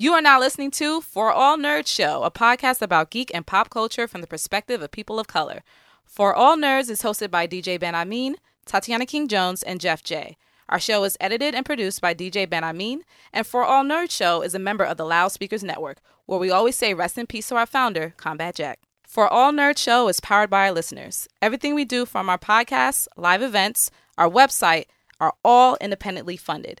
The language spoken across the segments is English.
You are now listening to For All Nerds Show, a podcast about geek and pop culture from the perspective of people of color. For All Nerds is hosted by DJ Benhameen, Tatiana King Jones, and Jeff J. Our show is edited and produced by DJ Benhameen, and For All Nerds Show is a member of the Loudspeakers Network, where we always say rest in peace to our founder, Combat Jack. For All Nerds Show is powered by our listeners. Everything we do from our podcasts, live events, our website are all independently funded.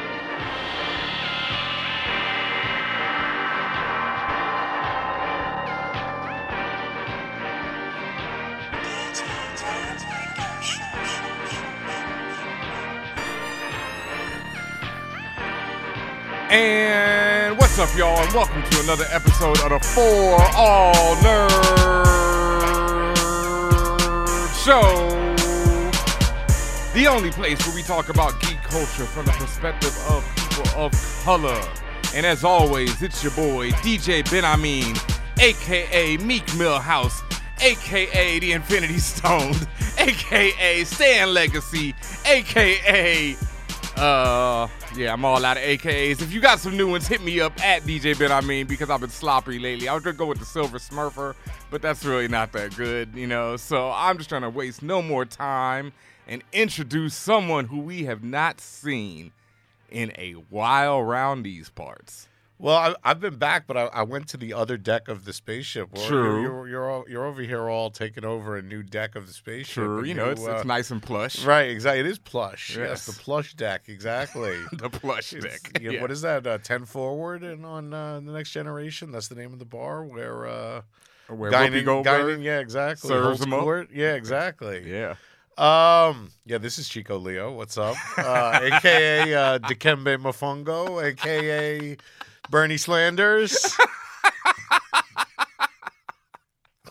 And what's up, y'all? And welcome to another episode of the For All Nerds Show. The only place where we talk about geek culture from the perspective of people of color. And as always, it's your boy, DJ Benhameen, aka Meek Millhouse, aka The Infinity Stone, aka Stan Legacy, aka uh, yeah, I'm all out of AKAs. If you got some new ones, hit me up at DJ Ben. I mean, because I've been sloppy lately. I was gonna go with the Silver Smurfer, but that's really not that good, you know. So I'm just trying to waste no more time and introduce someone who we have not seen in a while around these parts. Well, I, I've been back, but I, I went to the other deck of the spaceship. Well, True. You're, you're, you're, all, you're over here all taking over a new deck of the spaceship. And you know, it's, uh, it's nice and plush. Right, exactly. It is plush. Yes, Yes. the plush deck, exactly. The plush It's- deck. yeah, Yeah. What is that? Uh, 10 Forward and on uh, the next generation? That's the name of the bar where. Uh, Where Guinan- Guinan- yeah, exactly. serves them up. Yeah, exactly. Yeah. Um, yeah, this is Chico Leo. What's up? Uh, AKA uh, Dikembe Mofongo, AKA Bernie Slanders.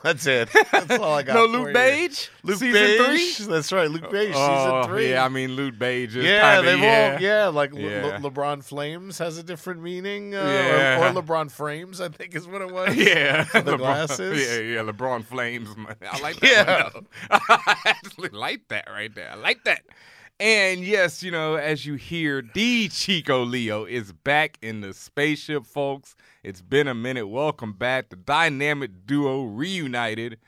That's it. That's all I got. No Luke. Bage? Luke season Bage. three? That's right. Luke Bage, Oh, season three. Yeah, I mean, Luke Bage is yeah, kinda, they've yeah. all yeah, like Yeah. Le- LeBron Flames has a different meaning, uh, Yeah. or, or LeBron Frames, I think is what it was. Yeah, the LeBron- glasses. Yeah, yeah, LeBron Flames. I like that. Yeah. I actually like that right there. I like that. And yes, you know, as you hear, D Chico Leo is back in the spaceship, folks. It's been a minute. Welcome back. The dynamic duo reunited.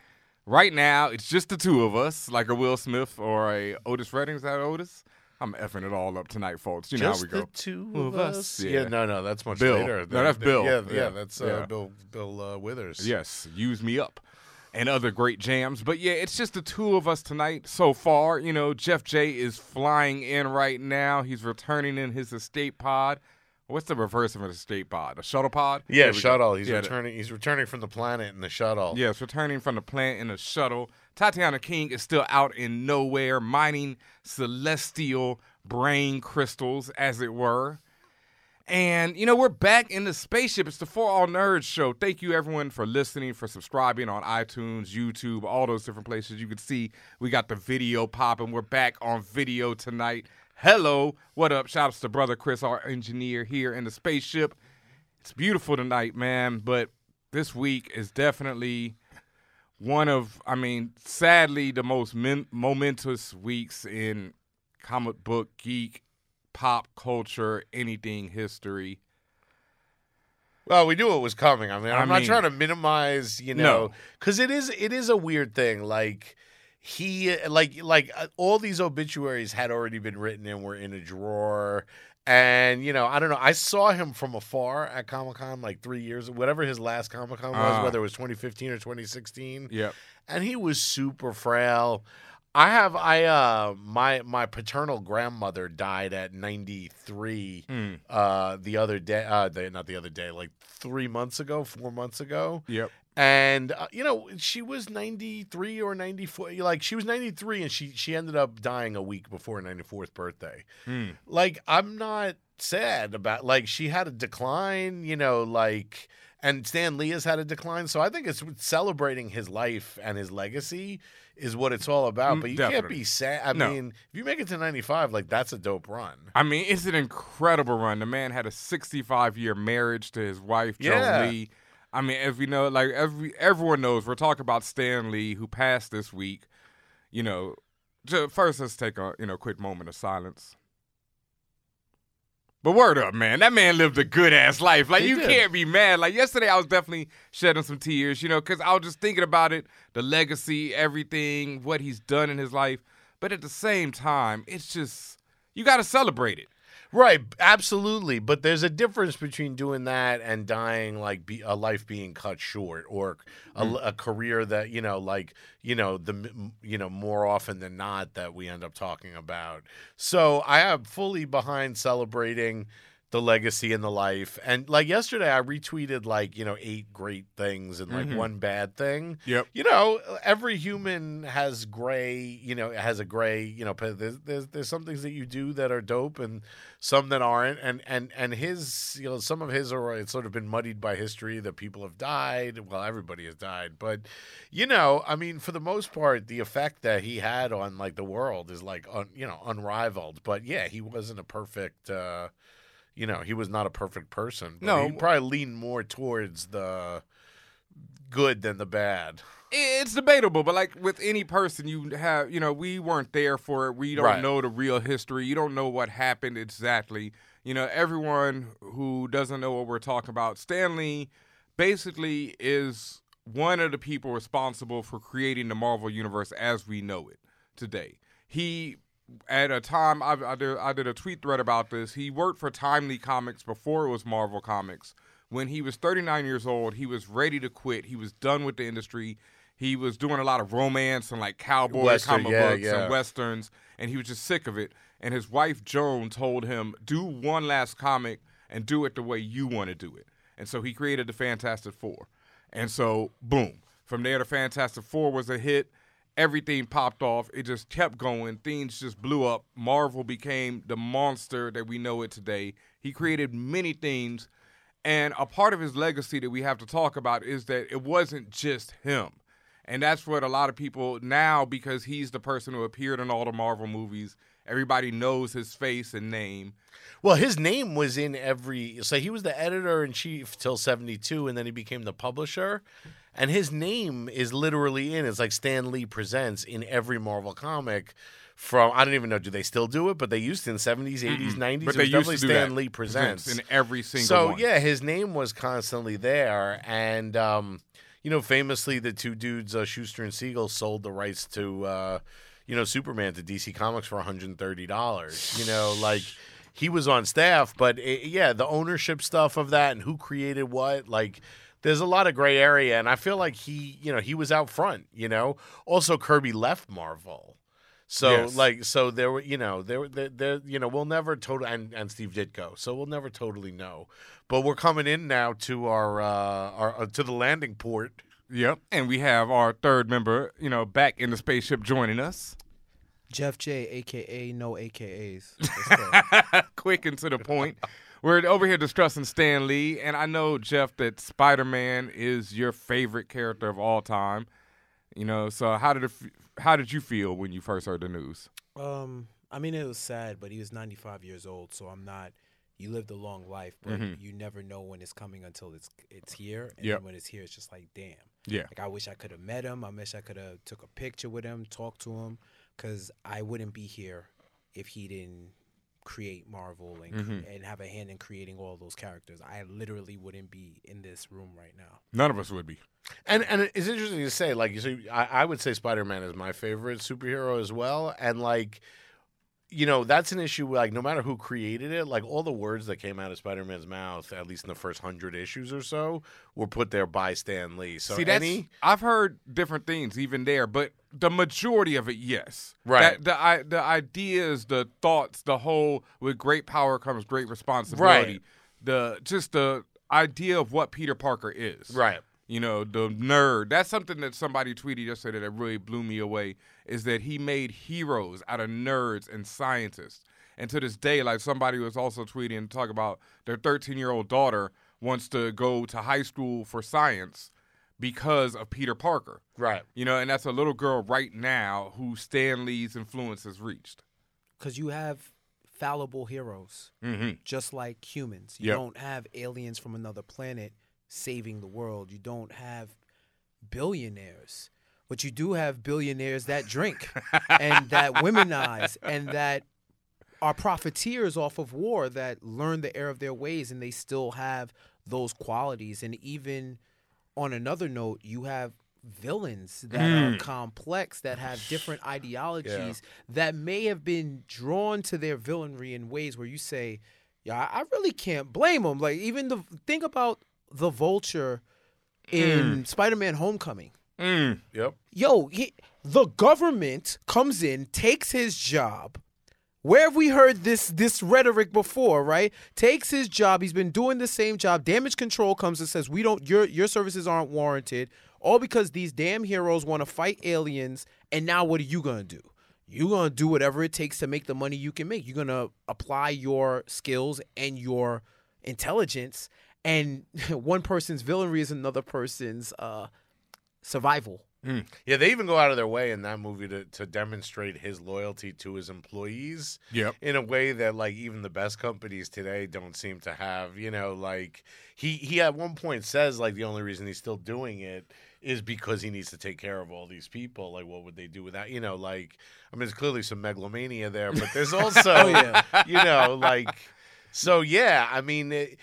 Right now, it's just the two of us, like a Will Smith or a Otis Redding. Is that Otis? I'm effing it all up tonight, folks. You know Just how we go. Just the two Of of us, us. yeah. Yeah. no, no, that's much Bill. later. No, that's Bill. Yeah, Yeah, yeah, that's uh, yeah. Bill Bill uh, Withers. Yes, use me up. And other great jams. But yeah, it's just the two of us tonight so far. You know, Jeff J is flying in right now. He's returning in his estate pod. What's the reverse of an estate pod? A shuttle pod? Yeah, we go. shuttle. He's Yeah, the- returning. He's returning from the planet in the shuttle. Yes, returning from the planet in a shuttle. Tatiana King is still out in nowhere, mining celestial brain crystals, as it were. And, you know, we're back in the spaceship. It's the For All Nerds show. Thank you, everyone, for listening, for subscribing on iTunes, YouTube, all those different places. You can see we got the video popping. We're back on video tonight. Hello. What up? Shout outs to brother Chris, our engineer here in the spaceship. It's beautiful tonight, man, but this week is definitely one of, I mean, sadly, the most min- momentous weeks in comic book, geek, pop culture, anything history. Well, we knew it was coming. I mean, I I'm not trying to minimize, you know, because it is it is a weird thing. Like he like like uh, all these obituaries had already been written and were in a drawer. And you know, I don't know. I saw him from afar at Comic Con like three years, whatever his last Comic Con was, Ah. whether it was 2015 or 2016. Yeah, and he was super frail. I have I uh my my paternal grandmother died at 93 Mm. uh the other day uh the, not the other day like 3 months ago 4 months ago Yep. and uh, you know she was 93 or 94 like she was 93 and she she ended up dying a week before her 94th birthday Mm. like I'm not sad about like she had a decline, you know, like and Stan Lee has had a decline. So I think it's celebrating his life and his legacy is what it's all about. Mm, But you can't be sad. I No. mean, if you make it to 95, like that's a dope run. I mean, it's an incredible run. The man had a 65 year marriage to his wife, Joan Yeah. Lee. I mean, if we know, like every everyone knows, we're talking about Stan Lee, who passed this week. You know, first let's take a you know quick moment of silence. But word up, man, that man lived a good ass life. Like He you did. can't be mad. Like yesterday, I was definitely shedding some tears, you know, because I was just thinking about it, the legacy, everything, what he's done in his life. But at the same time, it's just you got to celebrate it. Right, absolutely. But there's a difference between doing that and dying like be, a life being cut short, or a, Mm. a career that you know, like you know, the you know more often than not that we end up talking about. So I am fully behind celebrating the legacy and the life. And like yesterday, I retweeted like you know eight great things and like Mhm. one bad thing Yep. you know, every human has gray, you know, has a gray, you know, there's, there's there's some things that you do that are dope and some that aren't. And and and his, you know, some of his are it's sort of been muddied by history that people have died. Well, everybody has died, but you know, I mean, for the most part, the effect that he had on like the world is like un, you know, unrivaled. But yeah, he wasn't a perfect uh you know, he was not a perfect person. But No. he probably leaned more towards the good than the bad. It's debatable, but like with any person, you have, you know, we weren't there for it. We don't Right. know the real history. You don't know what happened exactly. You know, everyone who doesn't know what we're talking about, Stan Lee basically is one of the people responsible for creating the Marvel Universe as we know it today. He, at a time, I, I, did, I did a tweet thread about this. He worked for Timely Comics before it was Marvel Comics. When he was 39 years old, he was ready to quit. He was done with the industry. He was doing a lot of romance and like cowboy Western, comic yeah, books yeah. and westerns, and he was just sick of it. And his wife Joan told him, "Do one last comic and do it the way you want to do it." And so he created the Fantastic Four. And so, boom, from there, the Fantastic Four was a hit. Everything popped off. It just kept going. Things just blew up. Marvel became the monster that we know it today. He created many things. And a part of his legacy that we have to talk about is that it wasn't just him. And that's what a lot of people now, because he's the person who appeared in all the Marvel movies, everybody knows his face and name. Well, his name was in every. So he was the editor in chief till '72, and then he became the publisher. And his name is literally in. It's like Stan Lee presents in every Marvel comic. From I don't even know. Do they still do it? But they used to in '70s, '80s, '90s. But they used definitely to do Stan that. Lee presents. in every single so one. yeah, his name was constantly there, and um, you know, famously, the two dudes, uh, Shuster and Siegel, sold the rights to, uh, you know, Superman to DC Comics for one hundred and thirty dollars. You know, like he was on staff, but it, yeah, the ownership stuff of that and who created what, like. There's a lot of gray area, and I feel like he, you know, he was out front. You know, also Kirby left Marvel, so Yes. like, so there were, you know, there, there, there you know, we'll never totally, and, and Steve Ditko, so we'll never totally know. But we're coming in now to our, uh, our uh, to the landing port. Yep. And we have our third member, you know, back in the spaceship joining us. Jeff J, aka no AKAs. Quick and to the point. We're over here discussing Stan Lee, and I know Jeff that Spider Man is your favorite character of all time. You know, so how did it, f- how did you feel when you first heard the news? um, I mean, it was sad, but he was 95 years old, so I'm not. You lived a long life, but Mhm. you never know when it's coming until it's it's here. And Yep. when it's here, it's just like, damn. Yeah. Like I wish I could have met him. I wish I could have took a picture with him, talked to him, because I wouldn't be here if he didn't create Marvel and cre- Mhm. and have a hand in creating all those characters. I literally wouldn't be in this room right now. None of us would be. And and it's interesting to say, like, so I, I would say Spider Man is my favorite superhero as well, and like. You know, that's an issue. Like, no matter who created it, like all the words that came out of Spider Man's mouth, at least in the first hundred issues or so, were put there by Stan Lee. So, See, that's any I've heard different things even there, but the majority of it, yes, Right. That, the I, the ideas, the thoughts, the whole with great power comes great responsibility. Right. The just the idea of what Peter Parker is, right, You know, the nerd. That's something that somebody tweeted yesterday that really blew me away. Is that he made heroes out of nerds and scientists. And to this day, like somebody was also tweeting and talking about their 13 year old daughter wants to go to high school for science because of Peter Parker. Right. You know, and that's a little girl right now who Stan Lee's influence has reached. Because you have fallible heroes, Mm-hmm. just like humans. You Yep. don't have aliens from another planet saving the world. You don't have billionaires. But you do have billionaires that drink and that womanize and that are profiteers off of war that learn the error of their ways and they still have those qualities. And even on another note, you have villains that are hmm. complex, that have different ideologies, that may have been drawn to their villainry in ways where you say, yeah, I I really can't blame them. Like even the think about the vulture in Spider-Man Homecoming Mm. Yep. yo, he, the government comes in, takes his job. Where have we heard this this rhetoric before, right? Takes his job. He's been doing the same job. Damage control comes and says, "We don't your your services aren't warranted." All because these damn heroes want to fight aliens. And now what are you going to do? You're going to do whatever it takes to make the money you can make. You're going to apply your skills and your intelligence and one person's villainy is another person's uh survival. Yeah, they even go out of their way in that movie to, to demonstrate his loyalty to his employees Yep. in a way that like even the best companies today don't seem to have. You know, like he he at one point says like the only reason he's still doing it is because he needs to take care of all these people. Like what would they do without you know, like I mean there's clearly some megalomania there, but there's also Oh, yeah. you know, like so yeah, I mean th-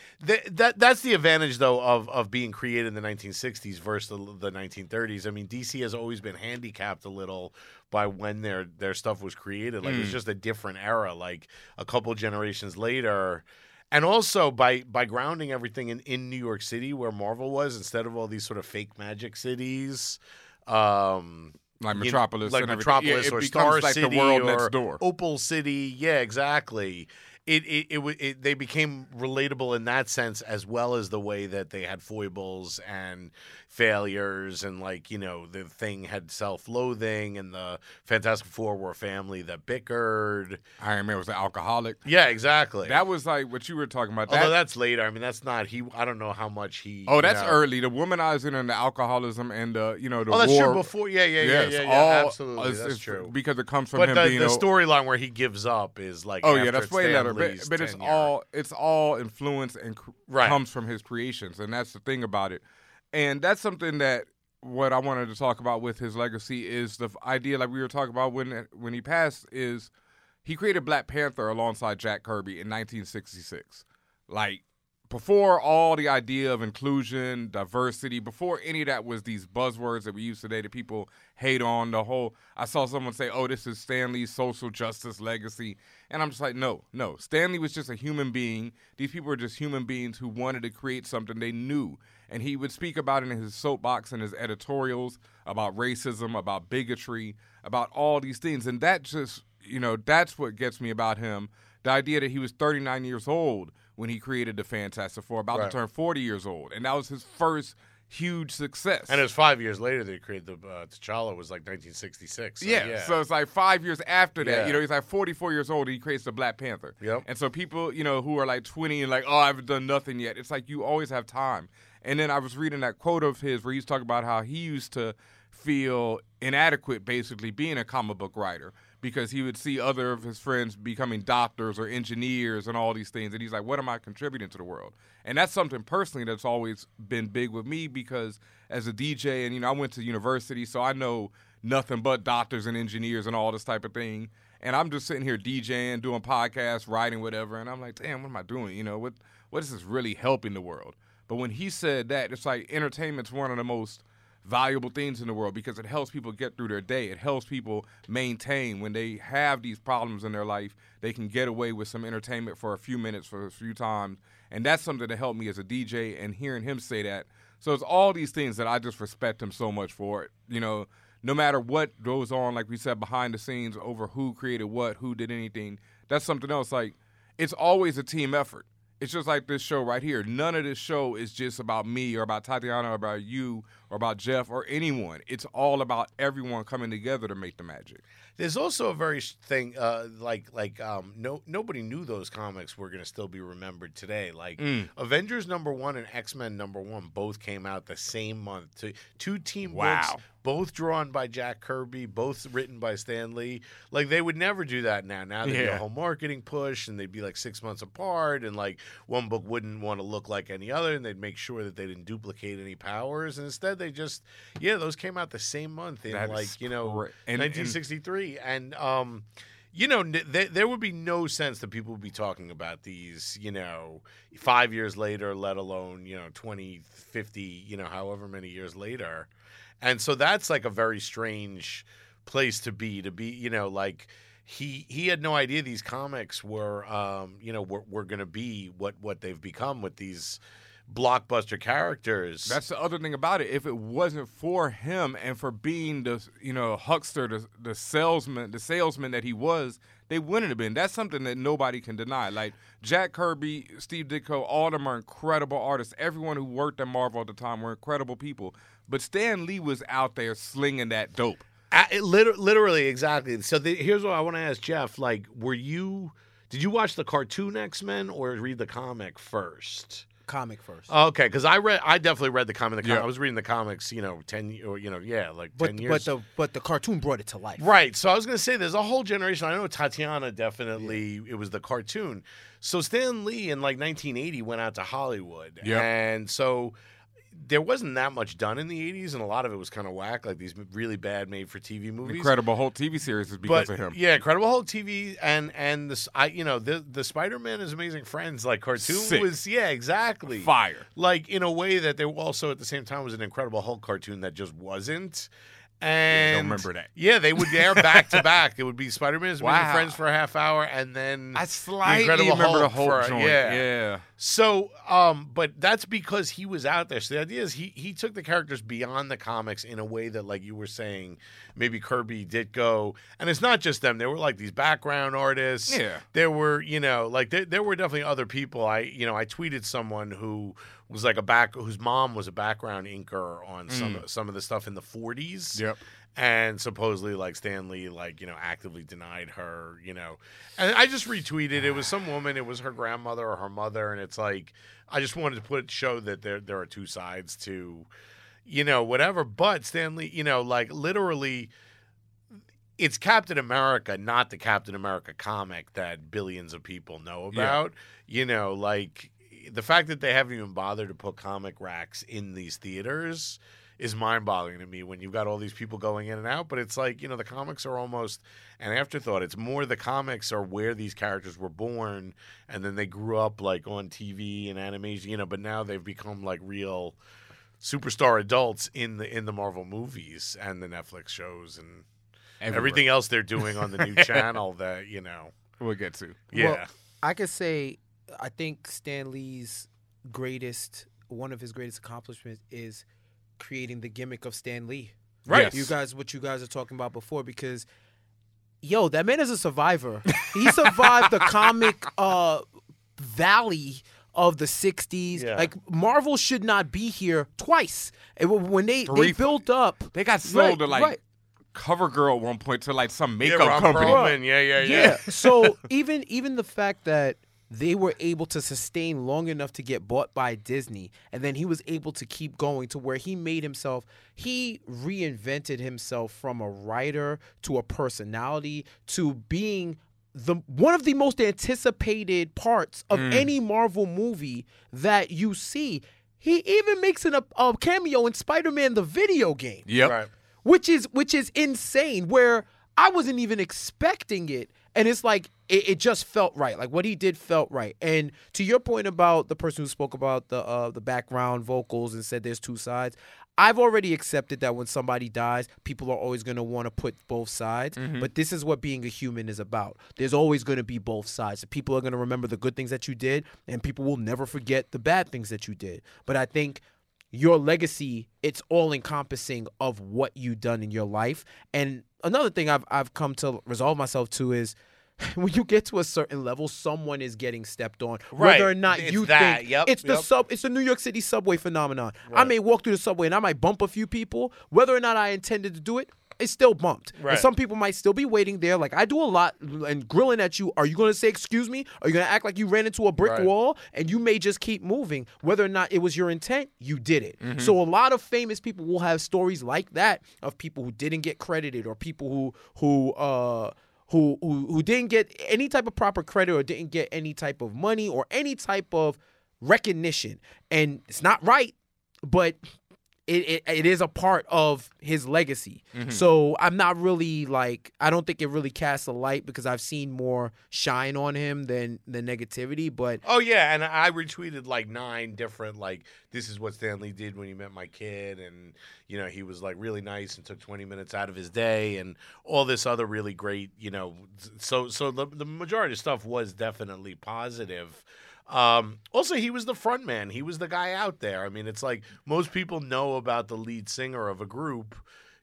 that that's the advantage though of of being created in the 1960s versus the, the 1930s. I mean, DC has always been handicapped a little by when their their stuff was created. Like it's just a different era. Like a couple generations later. And also by by grounding everything in, in New York City where Marvel was instead of all these sort of fake magic cities, um, Like you Metropolis like and everything. Yeah, Metropolis it or Star like City or. Opal City. Yeah, exactly. It it, it it they became relatable in that sense as well as the way that they had foibles and failures and like you know the thing had self-loathing and the Fantastic Four were a family that bickered. Iron Man was an alcoholic. Yeah, exactly. That was like what you were talking about. Although That- that's later. I mean, that's not he. I don't know how much he. oh, you that's know- early. The womanizing and the alcoholism and the you know the Oh, that's war. true. Before, yeah, yeah, yeah, Yes, yeah, yeah. all- absolutely, it's- that's it's true. because it comes from But him the, being the storyline where he gives up is like. Oh yeah, that's way later. But, but it's all it's all influence and cr- Right. comes from his creations, and that's the thing about it. And that's something that what I wanted to talk about with his legacy is the idea, like we were talking about when when he passed, is he created Black Panther alongside Jack Kirby in 1966. Like before all the idea of inclusion, diversity, before any of that was these buzzwords that we use today that people hate on. The whole I saw someone say, "Oh, this is Stan Lee's social justice legacy," and I'm just like, no, no. Stan Lee was just a human being. These people were just human beings who wanted to create something they knew, and he would speak about it in his soapbox and his editorials about racism, about bigotry, about all these things, and that just you know that's what gets me about him. The idea that he was 39 years old when he created the Fantastic Four, about Right. to turn 40 years old, and that was his first huge success. And it was five years later they created the uh, T'Challa was like 1966. So, yeah, yeah. so it's like five years after that. Yeah. You know, he's like 44 years old and he creates the Black Panther. Yep. And so people, you know, who are like 20 and like, oh, I haven't done nothing yet. It's like you always have time. And then I was reading that quote of his where he's talking about how he used to feel inadequate basically being a comic book writer because he would see other of his friends becoming doctors or engineers and all these things. And he's like what am i contributing to the world? And that's something personally that's always been big with me because as a dj and you know i went to university so i know nothing but doctors and engineers and all this type of thing. And i'm just sitting here djing doing podcasts writing whatever. And i'm like damn what am i doing? You know what what is this really helping the world but when he said that it's like entertainment's one of the most valuable things in the world because it helps people get through their day. It helps people maintain when they have these problems in their life, they can get away with some entertainment for a few minutes, for a few times. And that's something that helped me as a DJ and hearing him say that. So it's all these things that I just respect him so much for. You know, no matter what goes on, like we said, behind the scenes over who created what, who did anything, that's something else. Like, it's always a team effort. It's just like this show right here. None of this show is just about me or about Tatiana or about you or about Jeff or anyone. It's all about everyone coming together to make the magic. There's also a very thing uh, like like um, no nobody knew those comics were going to still be remembered today. Like Mm. Avengers number one and X Men number one both came out the same month. Two, two team Wow. books, both drawn by Jack Kirby, both written by Stan Lee. Like they would never do that now. Now they'd be a whole marketing push, and they'd be like six months apart, and like one book wouldn't want to look like any other, and they'd make sure that they didn't duplicate any powers. And instead, they just yeah, those came out the same month in That like you know. correct. And- and- 1963 and um you know th- there would be no sense that people would be talking about these you know 5 years later let alone you know 20 50 you know however many years later and so that's like a very strange place to be to be you know like he he had no idea these comics were um you know were, were going to be what what they've become with these blockbuster characters That's the other thing about it. If it wasn't for him and for being the you know huckster, the the salesman, the salesman that he was, they wouldn't have been. That's something that nobody can deny. Like Jack Kirby, Steve Ditko, all of them are incredible artists. Everyone who worked at Marvel at the time were incredible people. But Stan Lee was out there slinging that dope. It literally, exactly. So the, here's what I want to ask Jeff: Like, were you? Did you watch the cartoon X Men or read the comic first? Comic first. Oh, okay, because I read, I definitely read the comic. The comic Yeah. I was reading the comics, you know, ten or you know, yeah, like but ten but the but the cartoon brought it to life. Right. So I was going to say there's a whole generation. I know Tatiana definitely, it was the cartoon. So Stan Lee in like 1980 went out to Hollywood. yeah, And so there wasn't that much done in the 80s, and a lot of it was kind of whack, like these really bad made for TV movies. Incredible Hulk TV series is because But of him. yeah, Incredible Hulk TV and and this I you know the the Spider Man is Amazing Friends like cartoon Sick. was yeah exactly Fire. like in a way that there also at the same time was an Incredible Hulk cartoon that just wasn't. And don't remember that. Yeah, they would air back to back. It would be Spider Man's Wow. Friends for a half hour, and then I slightly Incredible remember the Hulk whole for- joint. yeah. yeah. so, um, but that's because he was out there. So the idea is he he took the characters beyond the comics in a way that, like you were saying, maybe Kirby did go. And it's not just them. There were like these background artists. Yeah. There were, you know, like there, there were definitely other people. I, you know, I tweeted someone who was like a back whose mom was a background inker on some mm. of some of the stuff in the 40s Yep. and supposedly like Stan Lee like you know actively denied her you know and I just retweeted it was some woman it was her grandmother or her mother and it's like I just wanted to put show that there there are two sides to you know whatever but Stan Lee you know like literally it's Captain America not the Captain America comic that billions of people know Yeah. about you know like the fact that they haven't even bothered to put comic racks in these theaters is mind boggling to me when you've got all these people going in and out. But it's like, you know, the comics are almost an afterthought. It's more the comics are where these characters were born and then they grew up like on TV and animation, you know, but now they've become like real superstar adults in the in the Marvel movies and the Netflix shows and Everywhere. everything else they're doing on the new channel that, you know. We'll get to. Yeah. Well, I could say I think Stan Lee's greatest one of his greatest accomplishments is creating the gimmick of Stan Lee. Right. Yes. You guys what you guys are talking about before because yo, that man is a survivor. He survived the comic uh valley of the 60s. Yeah. Like Marvel should not be here twice. And when they Three- they built up They got sold Right, to like right. Cover Girl at one point to like some makeup Ron company. Perlman, yeah, yeah, yeah. yeah. so even even the fact that they were able to sustain long enough to get bought by Disney, and then he was able to keep going to where he made himself. He reinvented himself from a writer to a personality to being the one of the most anticipated parts of any Marvel movie that you see. He even makes an, a, a cameo in Spider-Man the video game Yep. Right. which is which is insane where i wasn't even expecting it and it's like it, it just felt right like what he did felt right and to your point about the person who spoke about the uh the background vocals and said there's two sides i've already accepted that when somebody dies people are always going to want to put both sides mm-hmm. but this is what being a human is about. There's always going to be both sides. People are going to remember the good things that you did and people will never forget the bad things that you did. But i think your legacy it's all encompassing of what you've done in your life. And another thing i've i've come to resolve myself to is when you get to a certain level, someone is getting stepped on, Right. whether or not It's you that. think Yep, it's the yep. sub. It's the New York City subway phenomenon. I may walk through the subway and I might bump a few people, whether or not I intended to do it. It's still bumped. Right. And some people might still be waiting there. Like I do a lot and grilling at you. Are you going to say excuse me? Are you going to act like you ran into a brick Right. wall? And you may just keep moving. Whether or not it was your intent, you did it. Mm-hmm. So a lot of famous people will have stories like that of people who didn't get credited or people who who uh who who who didn't get any type of proper credit or didn't get any type of money or any type of recognition. And it's not right, but it, it, it is a part of his legacy. Mm-hmm. So I'm not really like I don't think it really casts a light because I've seen more shine on him than the negativity. But Oh yeah, and I retweeted like nine different like this is what Stan Lee did when he met my kid, and you know he was like really nice and took twenty minutes out of his day, and all this other really great, you know. So so the the majority of stuff was definitely positive. Um, also, he was the front man. He was the guy out there. I mean, it's like most people know about the lead singer of a group,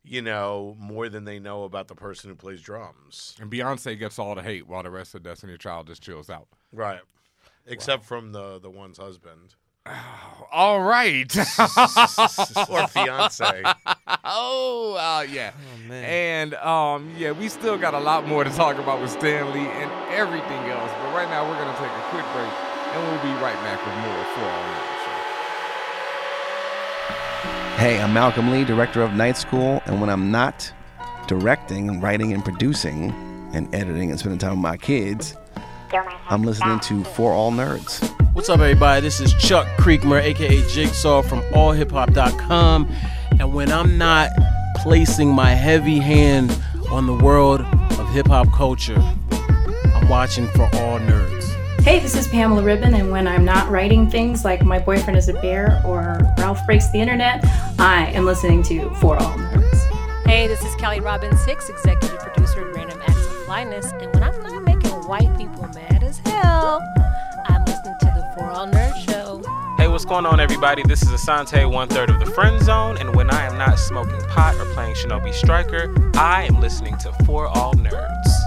you know, more than they know about the person who plays drums. And Beyonce gets all the hate while the rest of Destiny Child just chills out. Right. Except from the the one's husband All right. or fiance. oh, uh, yeah. oh man, And um, yeah, we still got a lot more to talk about with Stan Lee and everything else. But right now, we're gonna take a quick break, and we'll be right back with more for all Night Show. Hey, I'm Malcolm Lee, director of Night School, and when I'm not directing, writing, and producing, and editing and spending time with my kids, I'm listening to For All Nerds. What's up, everybody? This is Chuck Creekmur, aka Jigsaw from AllHipHop.com. And when I'm not placing my heavy hand on the world of hip hop culture, I'm watching For All Nerds. Hey, this is Pamela Ribon, and when I'm not writing things like My Boyfriend is a Bear or Ralph Breaks the Internet, I am listening to For All Nerds. Hey, this is Kelly Robbins Hicks, executive producer of Random Acts of Flyness, and when I'm not making white people mad as hell, I'm listening to the For All Nerds Show. Hey, what's going on, everybody? This is Asante, one third of the Friend Zone. And when I am not smoking pot or playing Shinobi Striker, I am listening to For All Nerds.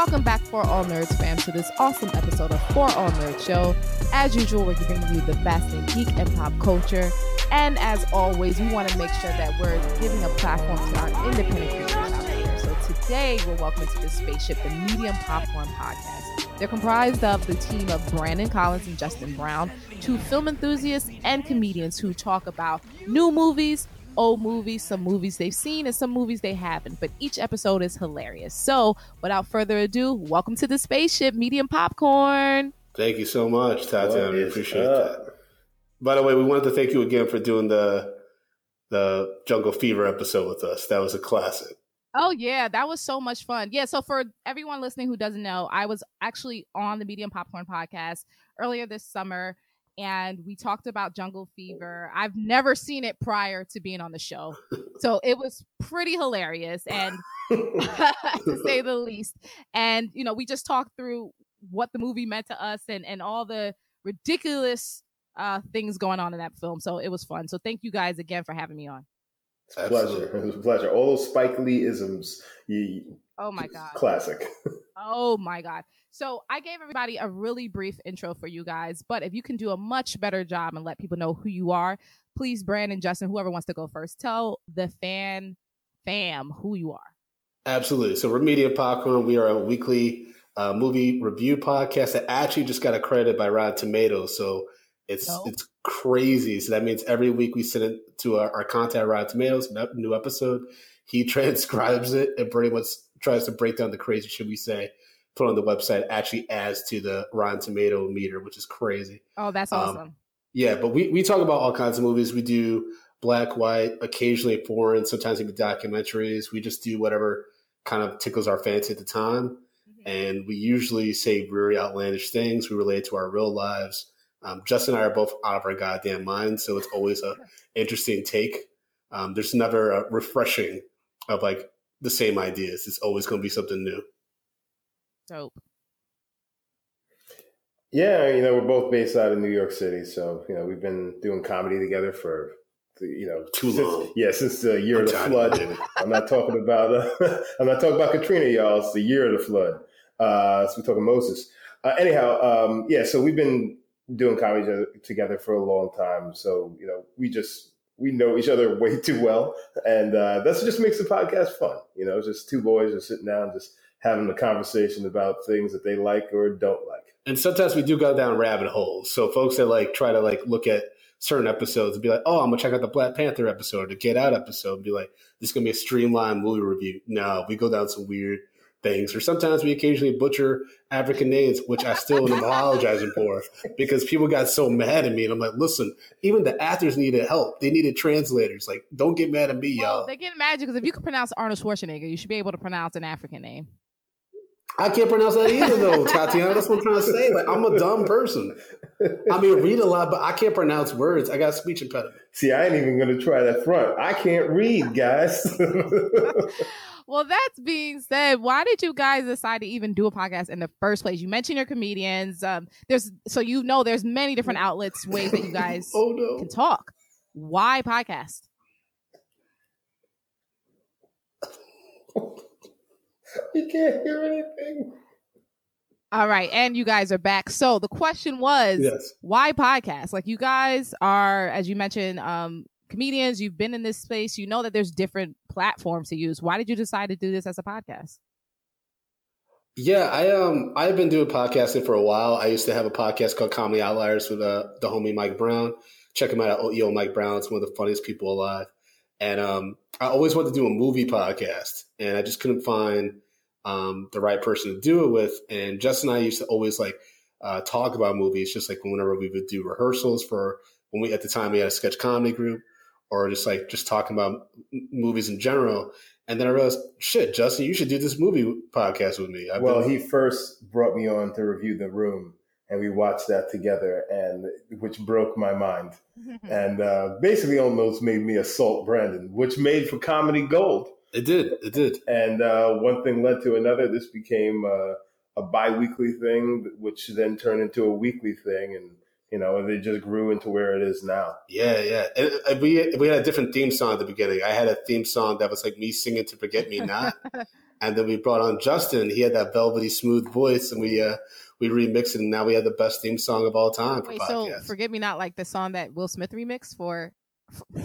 Welcome back, For All Nerds fam, to this awesome episode of For All Nerds Show. As usual, we're bringing you the best in geek and pop culture. And as always, we want to make sure that we're giving a platform to our independent creators out there. So today, we're welcoming to the spaceship the Medium Popcorn Podcast. They're comprised of the team of Brandon Collins and Justin Brown, two film enthusiasts and comedians who talk about new movies, old movies, some movies they've seen, and some movies they haven't. But each episode is hilarious. So, without further ado, welcome to the spaceship, Medium Popcorn. Thank you so much, Tatiana. We appreciate up? that. By the way, we wanted to thank you again for doing the the Jungle Fever episode with us. That was a classic. Oh yeah, that was so much fun. Yeah, so for everyone listening who doesn't know, I was actually on the Medium Popcorn podcast earlier this summer and we talked about Jungle Fever. I've never seen it prior to being on the show. So it was pretty hilarious and to say the least. And you know, we just talked through what the movie meant to us and and all the ridiculous uh things going on in that film. So it was fun. So thank you guys again for having me on. It's a pleasure. It was a pleasure. All those Spike Lee isms, you, Oh my god. classic. Oh my God. So I gave everybody a really brief intro for you guys, but if you can do a much better job and let people know who you are, please, Brandon, Justin, whoever wants to go first, tell the fan fam who you are. Absolutely. So we're Medium Popcorn. We are a weekly uh, movie review podcast that actually just got accredited by Rotten Tomatoes. So it's No. it's crazy. So that means every week we send it to our, our contact Rotten Tomatoes, new episode. He transcribes it and pretty much tries to break down the crazy shit we say. Put on the website actually adds to the Rotten Tomato meter, which is crazy. Oh, that's Um, awesome. Yeah, but we, we talk about all kinds of movies. We do black, white, occasionally foreign, sometimes even documentaries. We just do whatever kind of tickles our fancy at the time. and we usually say very outlandish things. We relate to our real lives. Um, Justin and I are both out of our goddamn minds, so it's always a interesting take. Um, there's never a refreshing of like the same ideas. It's always going to be something new. Dope. Yeah, you know, we're both based out of New York City, so you know we've been doing comedy together for you know Too since, long. Yeah, since the year I'm of the flood. of. I'm not talking about uh, I'm not talking about Katrina, y'all. It's the year of the flood. Uh, so we're talking Moses. Uh, anyhow, um, yeah. So we've been doing comedy together for a long time. So you know, we just we know each other way too well, and uh, that's what just makes the podcast fun. You know, it's just two boys just sitting down, just having a conversation about things that they like or don't like. And sometimes we do go down rabbit holes. So folks that like try to like look at certain episodes and be like, oh, I'm gonna check out the Black Panther episode or the Get Out episode and be like, this is gonna be a streamlined movie review. No, we go down some weird things. Or sometimes we occasionally butcher African names, which I still am apologizing for because people got so mad at me. And I'm like, listen, even the actors needed help. They needed translators. Like, don't get mad at me, Well, y'all. they get mad because if you can pronounce Arnold Schwarzenegger, you should be able to pronounce an African name. I can't pronounce that either, though, Tatiana. That's what I'm trying to say. Like, I'm a dumb person. I mean, read a lot, but I can't pronounce words. I got speech impediment. See, I ain't even going to try that front. I can't read, guys. Well, that's being said, why did you guys decide to even do a podcast in the first place? You mentioned your comedians. Um, there's so you know there's many different outlets, ways that you guys Oh no. can talk. Why podcast? you can't hear anything. All right, and you guys are back. So the question was, Yes. why podcast? Like you guys are, as you mentioned, um, comedians. You've been in this space. You know that there's different platforms to use. Why did you decide to do this as a podcast? Yeah, I um I've been doing podcasting for a while. I used to have a podcast called Comedy Outliers with uh, the homie Mike Brown. Check him out at Yo Mike Brown. It's one of the funniest people alive. And um I always wanted to do a movie podcast, and I just couldn't find um the right person to do it with. And Justin and I used to always like uh, talk about movies, just like whenever we would do rehearsals for when we at the time we had a sketch comedy group, or just like just talking about m- movies in general. And then I realized, shit, Justin, you should do this movie podcast with me. I've Well, been- he first brought me on to review The Room, and we watched that together, and which broke my mind, and uh, basically almost made me assault Brandon, which made for comedy gold. It did. It did. And uh, one thing led to another. This became uh, a bi-weekly thing, which then turned into a weekly thing, and you know, and it just grew into where it is now. Yeah, yeah. And, and we we had a different theme song at the beginning. I had a theme song that was like me singing to "Forget Me Not," and then we brought on Justin. He had that velvety smooth voice, and we uh we remixed it, and now we have the best theme song of all time for Wait, so forgive me not like the song that Will Smith remixed for.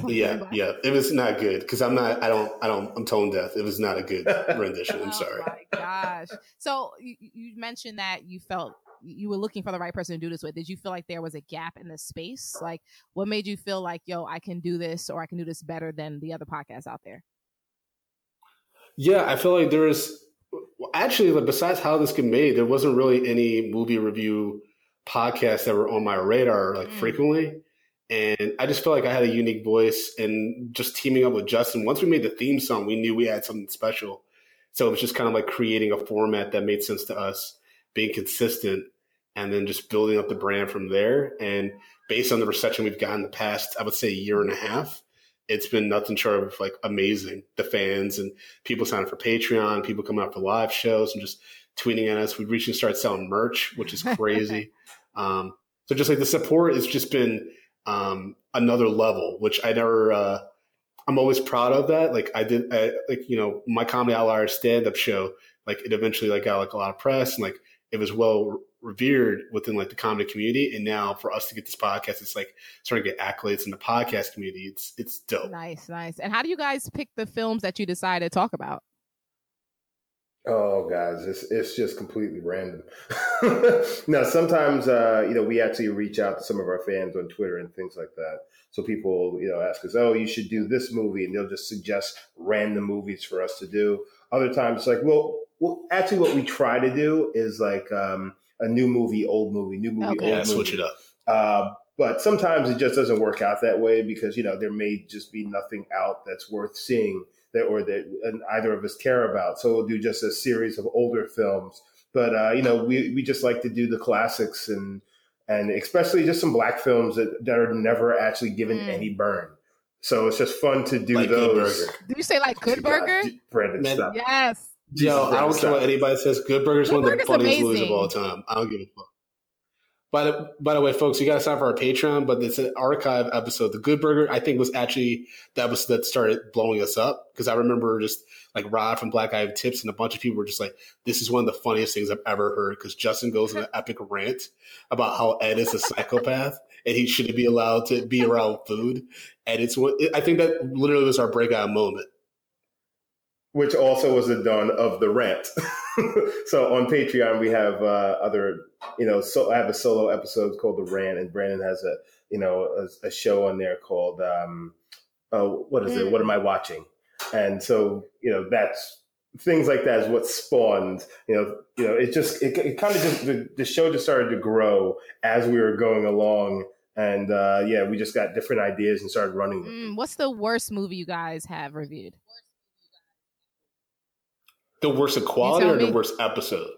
for yeah, yeah. It was not good because I'm not. I don't. I don't. I'm tone deaf. It was not a good rendition. I'm oh sorry. Oh my gosh. So you, you mentioned that you felt you were looking for the right person to do this with. Did you feel like there was a gap in the space? Like, what made you feel like, yo, I can do this, or I can do this better than the other podcasts out there? Yeah, I feel like there is well, actually like besides how this get made, there wasn't really any movie review podcasts that were on my radar like Mm. frequently. And I just felt like I had a unique voice and just teaming up with Justin. Once we made the theme song, we knew we had something special. So it was just kind of like creating a format that made sense to us, being consistent, and then just building up the brand from there. And based on the reception we've gotten the past, I would say a year and a half, it's been nothing short of like amazing. The fans and people signing for Patreon, people coming out for live shows and just tweeting at us. We've recently started selling merch, which is crazy. um, so just like the support has just been um, another level, which I never. Uh, I'm always proud of that. Like I did, I, like you know, my comedy outlier stand up show. Like it eventually like got like a lot of press and like it was well revered within like the comedy community. And now for us to get this podcast, it's like starting to get accolades in the podcast community. It's it's dope. Nice, nice. And how do you guys pick the films that you decide to talk about? Oh, guys, it's it's just completely random. now, sometimes uh, you know we actually reach out to some of our fans on Twitter and things like that. So people, you know, ask us, "Oh, you should do this movie," and they'll just suggest random movies for us to do. Other times, it's like, well, well, actually, what we try to do is like um, a new movie, old movie, new movie, Okay. old Yeah, movie. switch it up. Uh, but sometimes it just doesn't work out that way because you know there may just be nothing out that's worth seeing that or that either of us care about. So we'll do just a series of older films but uh, you know, we we just like to do the classics and and especially just some black films that, that are never actually given Mm. any burn. So it's just fun to do Like Good those. Burger. Did you say like Good Burger? Brandon, Man, stop. Yes. Yo, I don't care what anybody says. Good Burger's Good one of the Burger's funniest movies of all time. I don't give a fuck. By the by the way, folks, you got to sign for our Patreon, but it's an archive episode. The Good Burger, I think, was actually the episode that started blowing us up because I remember just like Rod from Black Guy Tips and a bunch of people were just like, "This is one of the funniest things I've ever heard." Because Justin goes on an epic rant about how Ed is a psychopath and he shouldn't be allowed to be around food, and it's what I think that literally was our breakout moment. Which also was the dawn of the rant. so on Patreon we have uh, other, you know, so I have a solo episode called the rant, and Brandon has a, you know, a, a show on there called, um, oh, what is it? Mm. What am I watching? And so you know that's things like that is what spawned. You know, you know, it just it, it kind of just the, the show just started to grow as we were going along. And uh, yeah, we just got different ideas and started running. Mm, what's the worst movie you guys have reviewed? The worst of quality tell or the worst episode?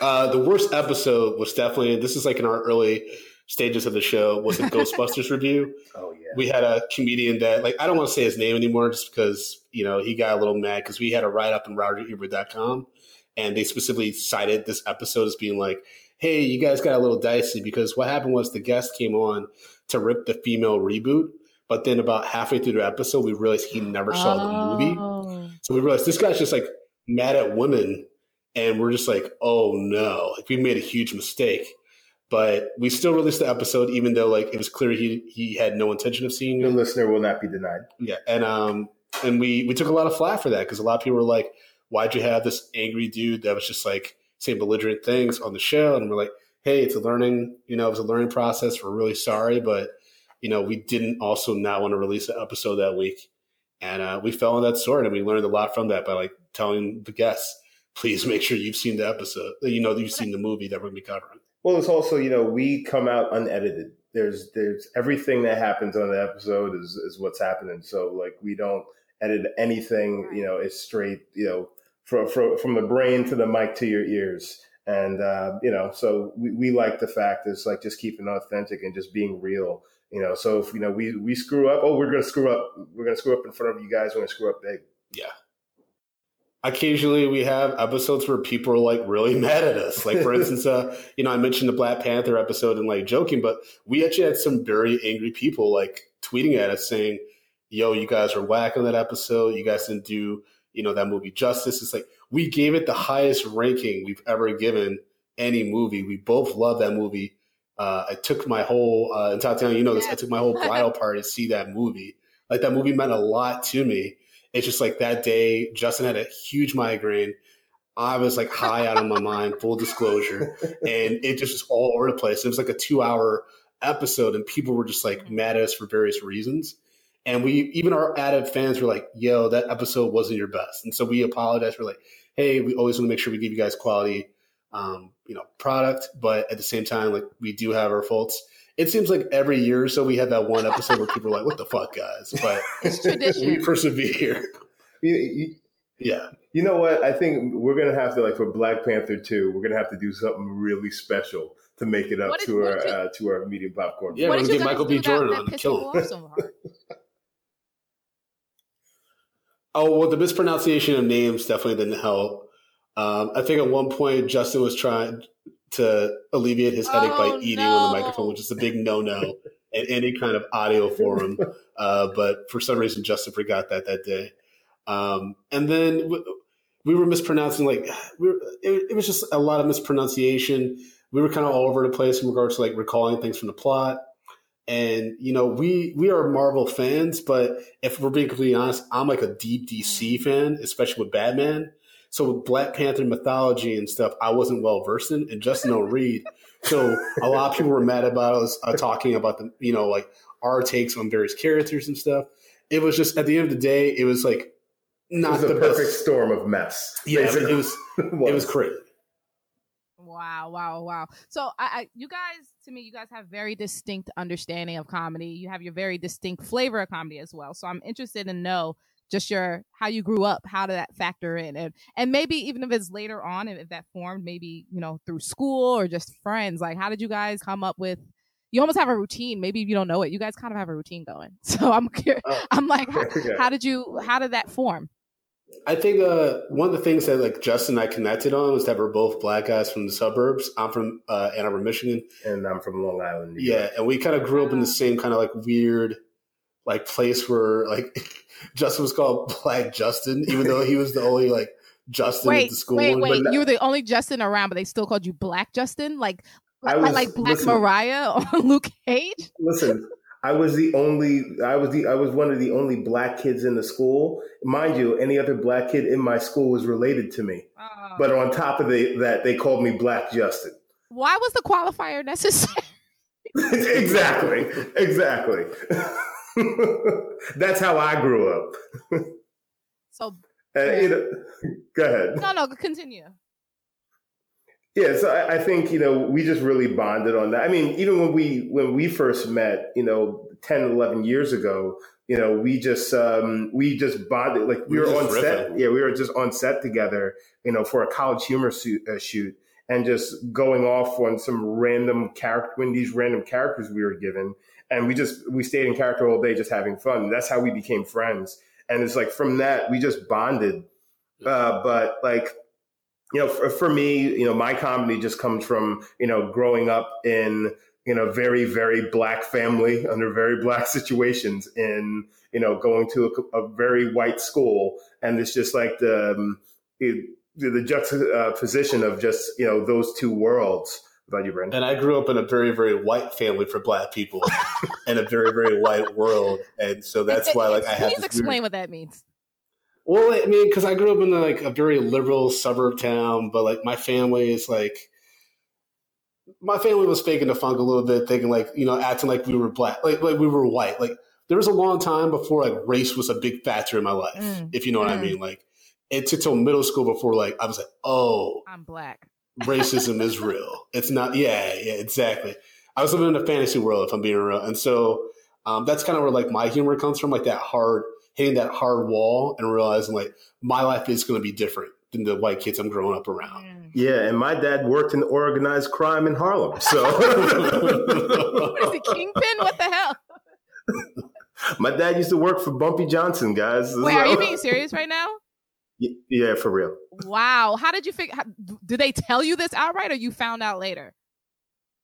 uh, the worst episode was definitely this is like in our early stages of the show was a Ghostbusters review. Oh yeah. We had a comedian that like I don't want to say his name anymore just because you know he got a little mad because we had a write up in RogerEbert.com and they specifically cited this episode as being like, hey, you guys got a little dicey because what happened was the guest came on to rip the female reboot, but then about halfway through the episode we realized he never saw the movie. Oh. So we realized this guy's just like mad at women, and we're just like, oh no, like we made a huge mistake. But we still released the episode, even though like it was clear he he had no intention of seeing The it. listener will not be denied. Yeah, and um, and we we took a lot of flack for that because a lot of people were like, why'd you have this angry dude that was just like saying belligerent things on the show? And we're like, hey, it's a learning, you know, it was a learning process. We're really sorry, but you know, we didn't also not want to release an episode that week. And uh, we fell on that sword and we learned a lot from that by like telling the guests, please make sure you've seen the episode, you know, that you've seen the movie that we're going to be covering. Well, it's also you know we come out unedited. There's there's everything that happens on the episode is is what's happening. So like we don't edit anything. You know, it's straight. You know, from from from the brain to the mic to your ears. And uh, you know, so we, we like the fact it's like just keeping authentic and just being real. You know, so if you know we we screw up, oh, we're gonna screw up. We're gonna screw up in front of you guys. We're gonna screw up big. Yeah. Occasionally, we have episodes where people are like really mad at us. Like, for instance, uh, you know, I mentioned the Black Panther episode and like joking, but we actually had some very angry people like tweeting at us saying, "Yo, you guys are whack on that episode. You guys didn't do, you know, that movie justice." It's like we gave it the highest ranking we've ever given any movie. We both love that movie. Uh, I took my whole, uh, and Tatiana, you know this, I took my whole bridal party to see that movie. Like that movie meant a lot to me. It's just like that day, Justin had a huge migraine. I was like high out of my mind, full disclosure. And it just was all over the place. It was like a two hour episode, and people were just like mad at us for various reasons. And we, even our added fans were like, yo, that episode wasn't your best. And so we apologized. We're like, hey, we always want to make sure we give you guys quality, um, you know, product. But at the same time, like we do have our faults. It seems like every year or so we had that one episode where people are like, what the fuck, guys? But It's we persevere. You, you, Yeah. You know what? I think we're gonna have to like for Black Panther two. We're gonna have to do something really special to make it up What to what our you- uh, to our medium popcorn. Yeah, what we're gonna get Michael B. Jordan that, on that and kill him. so? Oh well, the mispronunciation of names definitely didn't help. Um, I think at one point Justin was trying to alleviate his headache Oh, by eating on the microphone, which is a big no-no in any kind of audio forum. Uh, but for some reason, Justin forgot that that day. Um, and then w- we were mispronouncing like we were, it, it was just a lot of mispronunciation. We were kind of all over the place in regards to like recalling things from the plot. And you know, we we are Marvel fans, but if we're being completely honest, I'm like a deep DC fan, especially with Batman. So with Black Panther mythology and stuff, I wasn't well versed in, and Justin don't read. So a lot of people were mad about us uh, talking about the, you know, like our takes on various characters and stuff. It was just at the end of the day, it was like It not was a the perfect best. storm of mess. Yeah, it basically. was it was crazy. Wow, wow, wow. So I, I you guys to me, you guys have very distinct understanding of comedy. You have your very distinct flavor of comedy as well. So I'm interested to know just your how you grew up how did that factor in and and maybe even if it's later on if that formed maybe you know through school or just friends like how did you guys come up with you almost have a routine maybe you don't know it you guys kind of have a routine going so i'm curious Oh. i'm like how, Yeah. how did you how did that form I think uh, one of the things that like Justin and I connected on was that we're both black guys from the suburbs. I'm from uh, Ann Arbor, Michigan, and I'm from Long Island. New Yeah, and we kind of grew up in the same kind of like weird, like place where like Justin was called Black Justin, even though he was the only like Justin at the school. wait wait you were the only justin around but they still called you black justin like I like, was- like black listen- mariah or luke cage Listen, I was the only. I was the. I was one of the only black kids in the school. Mind you, any other black kid in my school was related to me. Oh. But on top of the, that, they called me Black Justin. why was the qualifier necessary exactly. Exactly. That's how I grew up. so And, you know, go ahead. no no continue Yeah, so I, I think you know we just really bonded on that. I mean, even when we when we first met, you know, 10, 11 years ago, you know, we just um, we just bonded. Like we, We were were on just set. Yeah, we were just on set together, you know, for a college humor suit, uh, shoot, and just going off on some random character when these random characters we were given, and we just we stayed in character all day, just having fun. That's how we became friends, and it's like from that we just bonded. Uh, but like you know, for, for me, you know, my comedy just comes from, you know, growing up in, you know, very, very black family under very black situations in, you know, going to a, a very white school. And it's just like the, um, it, the juxtaposition of just, you know, those two worlds. About you, Brandon. and I grew up in a very, very white family for black people in a very, very white world, and so that's why like I have please explain weird- what that means Well, I mean, because I grew up in like a very liberal suburb town, but like my family is like, my family was faking the funk a little bit, thinking like you know, acting like we were black, like like we were white. Like there was a long time before like race was a big factor in my life, Mm. if you know what I Mm. mean. Like it took till middle school before like I was like, oh, i'm black racism is real. It's not. Yeah, yeah, exactly. I was living in a fantasy world, if I'm being real, and so um, that's kind of where like my humor comes from, like that hard hitting that hard wall and realizing like my life is going to be different than the white kids I'm growing up around. Yeah, and my dad worked in organized crime in Harlem. So what is the kingpin what the hell my dad used to work for Bumpy Johnson, guys. wait are you being serious right now Yeah, for real. Wow how did you figure how, did they tell you this outright or you found out later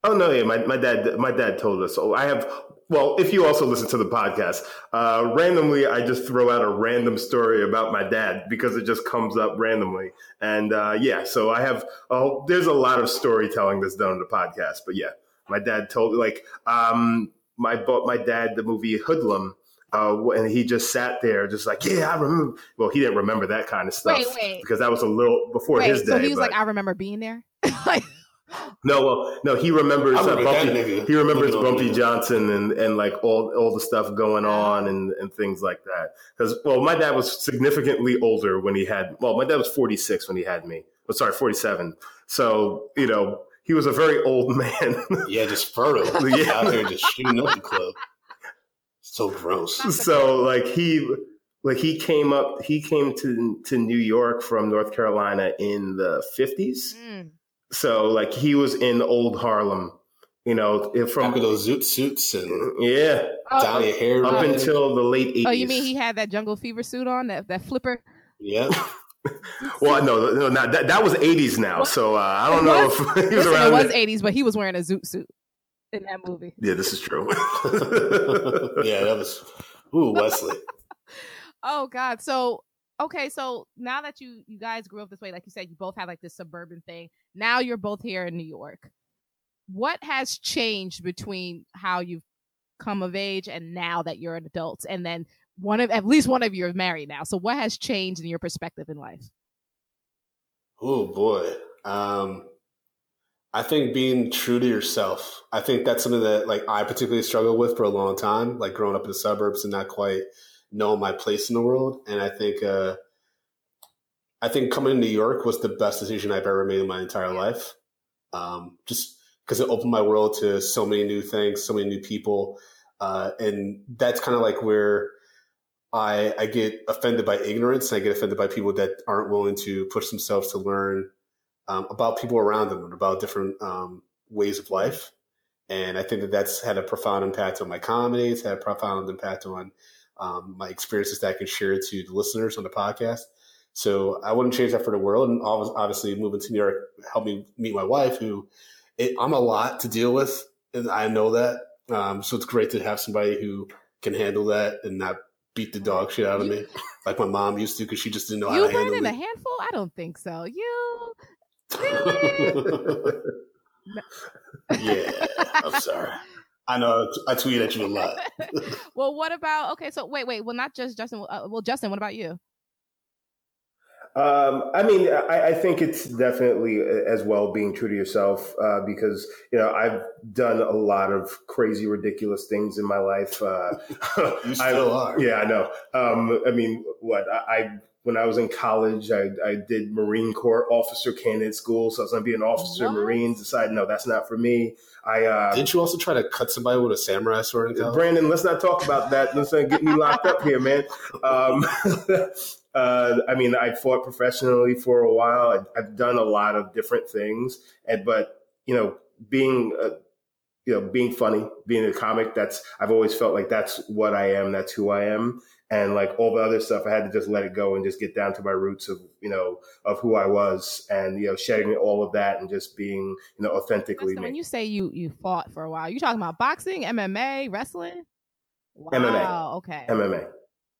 Oh no, yeah, my, my dad my dad told us. So I have well, if you also listen to the podcast, uh, randomly I just throw out a random story about my dad because it just comes up randomly. And uh, yeah, so I have oh, there's a lot of storytelling that's done on the podcast. But yeah, my dad told like um, my my dad the movie Hoodlum. Uh, and he just sat there, just like, yeah, I remember. Well, he didn't remember that kind of stuff Wait, wait. because that was a little before wait his day. so he was but- like i remember being there no, well, no, he remembers I uh, Bumpy. He remembers Bumpy. Johnson and and like all all the stuff going on and and things like that. Because well, my dad was significantly older when he had. Well, my dad was forty six when he had me. Oh, sorry, forty seven. So you know, he was a very old man. Yeah, just fertile. Yeah. out there just shooting up the club. So gross. so like he like he came up he came to to New York from North Carolina in the 50s. Mm. So like he was in old Harlem, you know, if from Back with those zoot suits and yeah, dye your hair. up red. until the late 80s. oh you mean he had that jungle fever suit on that that flipper Yeah. Well, no, no, no that, that was 80s now. So uh, I don't know if he was Listen, around. it was then. 80s but he was wearing a zoot suit in that movie Yeah, this is true. yeah, that was. Ooh, Wesley. Oh God. So okay, so now that you you guys grew up this way, like you said, you both had like this suburban thing. Now you're both here in New York. What has changed between how you've come of age and now that you're an adult? And then one of at least one of you is married now. So what has changed in your perspective in life? Oh boy. Um, I think being true to yourself. I think that's something that like I particularly struggled with for a long time, like growing up in the suburbs and not quite knowing my place in the world. And I think uh I think coming to New York was the best decision I've ever made in my entire life. Um, just because it opened my world to so many new things, so many new people. Uh, and that's kind of like where I I get offended by ignorance. I get offended by people that aren't willing to push themselves to learn um, about people around them and about different um, ways of life. And I think that that's had a profound impact on my comedy. It's had a profound impact on um, my experiences that I can share to the listeners on the podcast. So I wouldn't change that for the world. And obviously, moving to New York helped me meet my wife, who it, I'm a lot to deal with, and I know that. Um, so it's great to have somebody who can handle that and not beat the dog shit out of me like my mom used to because she just didn't know you how to handle me. a handful? I don't think so. You really? yeah, I'm sorry. I know I tweet at you a lot. well, what about okay? So wait, wait. Well, not just Justin. Uh, well, Justin, what about you? Um, I mean, I, I, think it's definitely uh, as well being true to yourself uh, because you know I've done a lot of crazy, ridiculous things in my life. Uh, you still I, are. Yeah, I know. Um, I mean, what I, I when I was in college, I, I, did Marine Corps officer candidate school, so I was going to be an officer what? in Marines. Decided no, that's not for me. I uh, didn't you also try to cut somebody with a samurai sword in? Brandon, let's not talk about that. Let's not get me locked up here, man. Um, uh, I mean, I fought professionally for a while. I, have done a lot of different things, and but you know, being uh, you know, being funny, being a comic, that's I've always felt like that's what I am. That's who I am. And like all the other stuff, I had to just let it go and just get down to my roots of you know of who I was, and you know, shedding all of that and just being you know authentically when you say you you fought for a while, you talking about boxing, MMA, wrestling? Wow. MMA. Okay. MMA.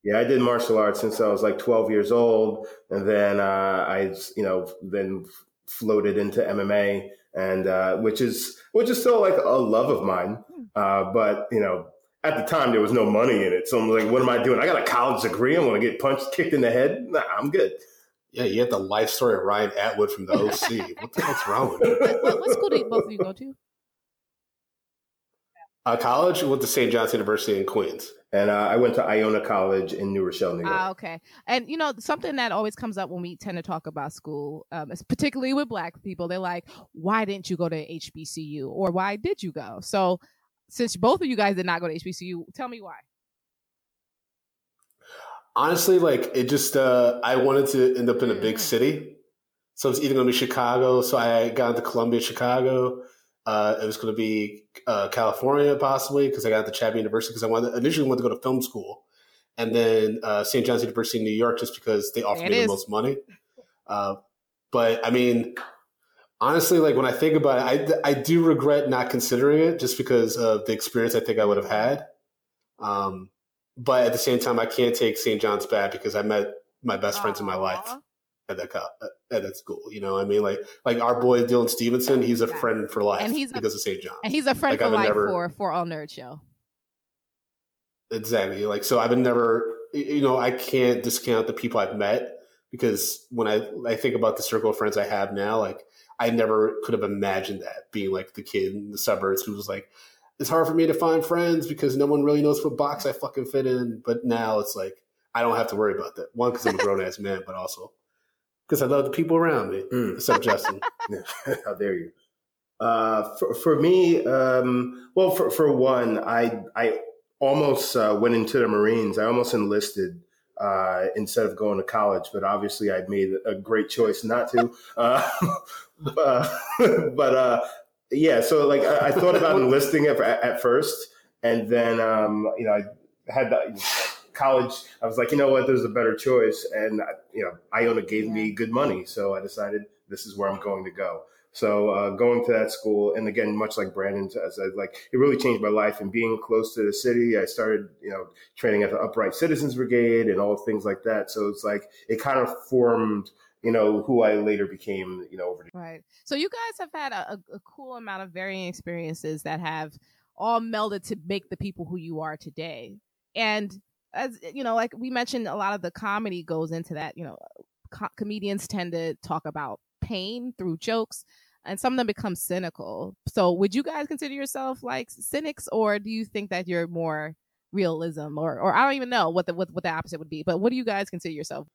Yeah, I did martial arts since I was like 12 years old, and then uh, I, you know, then floated into MMA, and uh, which is which is still like a love of mine. Uh, but you know, at the time there was no money in it, so I'm like, what am I doing? I got a college degree. I'm going to get punched, kicked in the head. Nah, I'm good. Yeah, you had the life story of Ryan Atwood from the OC. what the fuck's wrong with you? What, what school did both of you go to? Uh, college went to St. John's University in Queens. And uh, I went to Iona College in New Rochelle, New York. Ah, okay. And you know something that always comes up when we tend to talk about school, um, is particularly with Black people. They're like, "Why didn't you go to HBCU?" or "Why did you go?" So, since both of you guys did not go to HBCU, tell me why. Honestly, like it just, uh, I wanted to end up in a big city. So it's either going to be Chicago. So I got into Columbia, Chicago. Uh, it was going to be uh, California possibly because I got into Chapman University because I wanted initially wanted to go to film school, and then uh, St. John's University in New York just because they offered There me it the most money. Uh, but I mean, honestly, like when I think about it, I I do regret not considering it just because of the experience I think I would have had. Um, but at the same time, I can't take St. John's bad because I met my best friends in my life at that co- at that school. You know, what I mean, like like our boy Dylan Stevenson, he's a friend for life, And he's a- because of St. John. And he's a friend Like, for life never- for for All Nerd Show. Exactly. Like so, I've been never. You know, I can't discount the people I've met because when I I think about the circle of friends I have now, like I never could have imagined that being like the kid in the suburbs who was like, it's hard for me to find friends because no one really knows what box I fucking fit in. But now it's like I don't have to worry about that. One, because I'm a grown ass man, but also because I love the people around me, Mm. except Justin. How dare you? Uh, for, for me, um, well, for, for one, I I almost uh, went into the Marines. I almost enlisted uh, instead of going to college, but obviously I made a great choice not to. Uh, uh, but uh, yeah, so like I, I thought about enlisting at, at first, and then um, you know I had the, college. I was like, you know what, there's a better choice, and uh, you know Iona gave me good money, so I decided this is where I'm going to go. So uh, going to that school, and again, much like Brandon, as I like, it really changed my life. And being close to the city, I started, you know, training at the Upright Citizens Brigade and all things like that. So it's like it kind of formed, you know, who I later became, you know, over Right. So you guys have had a, a, cool amount of varying experiences that have all melded to make the people who you are today. And as you know, like we mentioned, a lot of the comedy goes into that. You know, co- comedians tend to talk about pain through jokes, and some of them become cynical. So, would you guys consider yourself like cynics, or do you think that you're more realism, or or I don't even know what the what, what the opposite would be? But what do you guys consider yourself?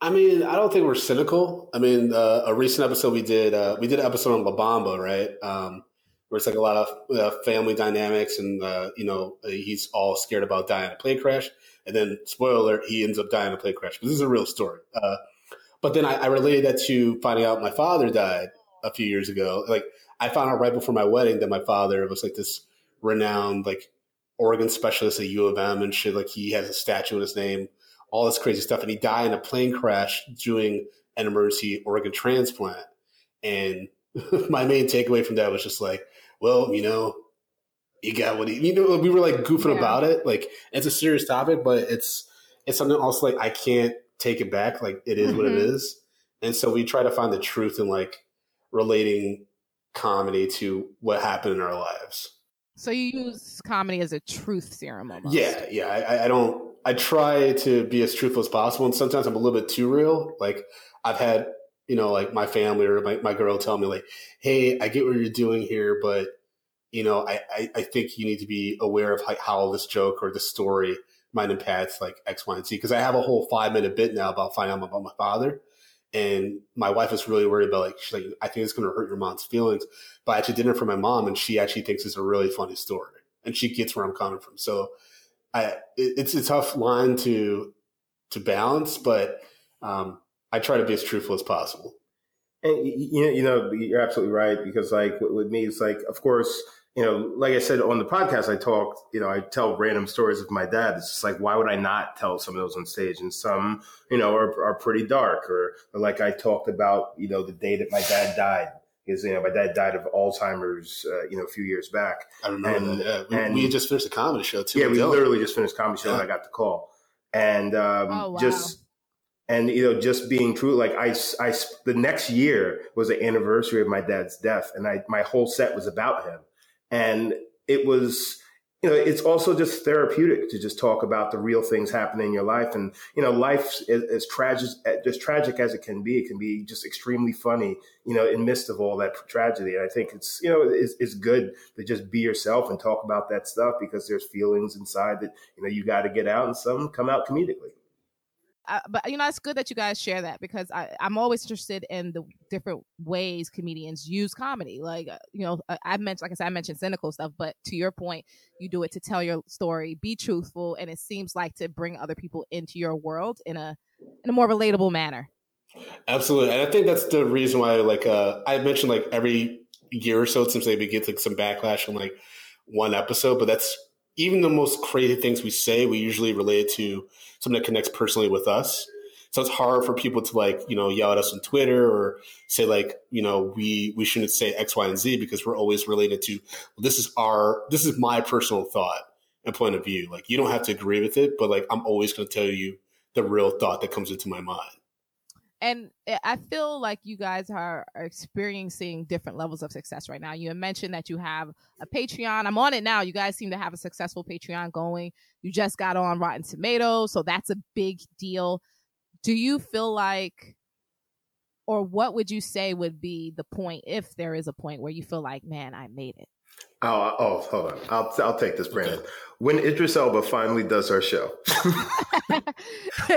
I mean, I don't think we're cynical. I mean, uh, a recent episode we did, uh, we did an episode on La Bamba, right? Um, where it's like a lot of uh, family dynamics, and uh, you know, he's all scared about dying in a plane crash. and then spoiler alert, he ends up dying in a plane crash. But this is a real story. Uh, but then I, I related that to finding out my father died a few years ago. Like I found out right before my wedding that my father was like this renowned like organ specialist at U of M and shit. Like he has a statue in his name, all this crazy stuff, and he died in a plane crash doing an emergency organ transplant. And my main takeaway from that was just like, well, you know, you got what he, you know, we were like goofing Yeah. about it. Like it's a serious topic, but it's it's something also like I can't take it back. Like it is what it Mhm. is. And so we try to find the truth in like relating comedy to what happened in our lives. So you use comedy as a truth serum almost. Yeah, yeah. I, I don't. I try to be as truthful as possible, and sometimes I'm a little bit too real. Like I've had, you know, like my family or my, my girl tell me, like, "Hey, I get what you're doing here, but you know, I, I, I think you need to be aware of like how this joke or this story might impact like X, Y, and Z." Because I have a whole five minute bit now about finding out about my father, and my wife is really worried about like she's like, "I think it's going to hurt your mom's feelings." But I actually did it for my mom, and she actually thinks it's a really funny story, and she gets where I'm coming from. So. I, it, it's a tough line to to balance, but um, I try to be as truthful as possible. And you know, you know, you're absolutely right because, like, with me, it's like, of course, you know, like I said on the podcast, I talked, you know, I tell random stories of my dad. It's just like, why would I not tell some of those on stage? And some, you know, are, are pretty dark. Or, or like I talked about, you know, the day that my dad died. Because you know, my dad died of Alzheimer's, uh, you know, a few years back. I remember And- that. Yeah. We, and- we had just finished a comedy show too. Yeah, we ago. literally just finished comedy show and I got the call, and um, Oh, wow. just and you know just being true. Like I, I, the next year was the anniversary of my dad's death, and I my whole set was about him, and it was you know it's also just therapeutic to just talk about the real things happening in your life, and you know life is as tragic as tragic as it can be. It can be just extremely funny, you know, in midst of all that tragedy. And I think it's you know it's, it's good to just be yourself and talk about that stuff because there's feelings inside that you know you got to get out, and some come out comedically. Uh, but you know it's good that you guys share that because I, I'm always interested in the different ways comedians use comedy. Like uh, you know, I, I mentioned, like I said, I mentioned cynical stuff, but to your point, you do it to tell your story, be truthful, and it seems like to bring other people into your world in a in a more relatable manner. Absolutely, and I think that's the reason why. Like uh, I mentioned, like every year or so, seems like we get like some backlash on like one episode, but that's even the most crazy things we say. We usually relate to something that connects personally with us. So it's hard for people to like you know yell at us on Twitter or say like you know we we shouldn't say X, Y, and Z because we're always related to well, this is our this is my personal thought and point of view. Like you don't have to agree with it, but like I'm always going to tell you the real thought that comes into my mind. And I- feel like you guys are, are experiencing different levels of success right now. You mentioned that you have a Patreon. I'm on it now. You guys seem to have a successful Patreon going. You just got on Rotten Tomatoes, so that's a big deal. Do you feel like, or what would you say would be the point, if there is a point where you feel like, man, I made it? Oh, oh, hold on. I'll I'll take this, Brandon. When Idris Elba finally does our show,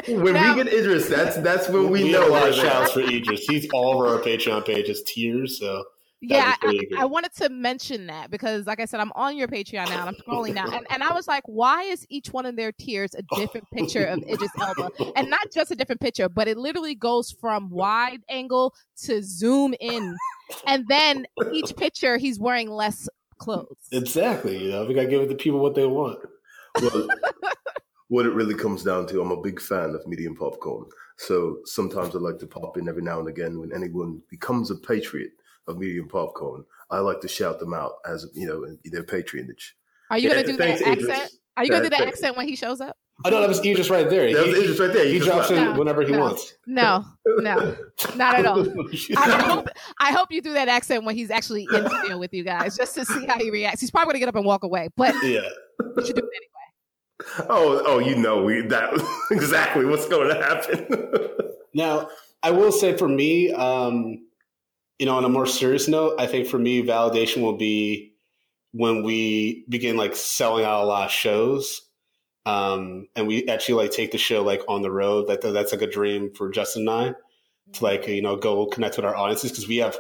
when Now- we get Idris, that's that's when we, know have a lot of shouts for Idris. He's all over our Patreon pages, tears. So yeah, I. I wanted to mention that because, like I said, I'm on your Patreon now and I'm scrolling now, and, and I was like, why is each one of their tiers a different picture of Idris Elba, and not just a different picture, but it literally goes from wide angle to zoom in, and then each picture he's wearing less clothes. exactly, you know, we gotta give it to people what they want. Well, what it really comes down to, I'm a big fan of medium popcorn. So sometimes I like to pop in every now and again when anyone becomes a patriot of medium popcorn. I like to shout them out as you know their patronage. Are you gonna do that accent? Are you gonna do that accent when he shows up? Oh no, that was Idris right there. That was Idris right there. You He drops laughed. in No, whenever he no. wants. No, no, not at all. I hope I hope you do that accent when he's actually in studio with you guys, just to see how he reacts. He's probably gonna get up and walk away, but Yeah. you should do it anyway. Oh, oh, you know we that exactly what's going to happen. Now, I will say for me, um, you know, on a more serious note, I think for me, validation will be when we begin like selling out a lot of shows. Um, and we actually like take the show like on the road. That that's like a dream for Justin and I to like you know go connect with our audiences because we have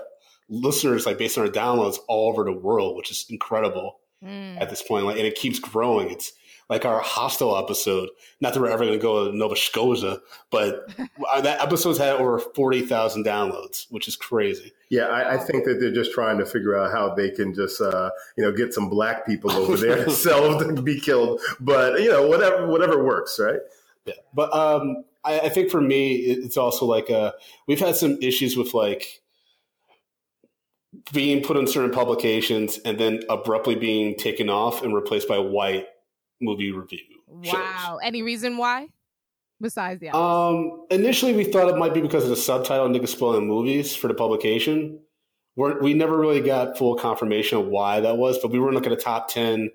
listeners like based on our downloads all over the world, which is incredible Mm. at this point. Like, and it keeps growing. It's like our hostel episode. Not that we're ever going to go to Nova Scotia, but that episode's had over forty thousand downloads, which is crazy. Yeah, I, I, think that they're just trying to figure out how they can just, uh, you know, get some black people over there to themselves to be killed. But you know, whatever, whatever works, right? Yeah, but um, I, I think for me, it's also like uh, we've had some issues with like being put in certain publications and then abruptly being taken off and replaced by white movie review. Wow. Shows. Any reason why? Besides the um, initially we thought it might be because of the subtitle "niggas spoiling movies" for the publication. We're, we never really got full confirmation of why that was, but we were in like at a top ten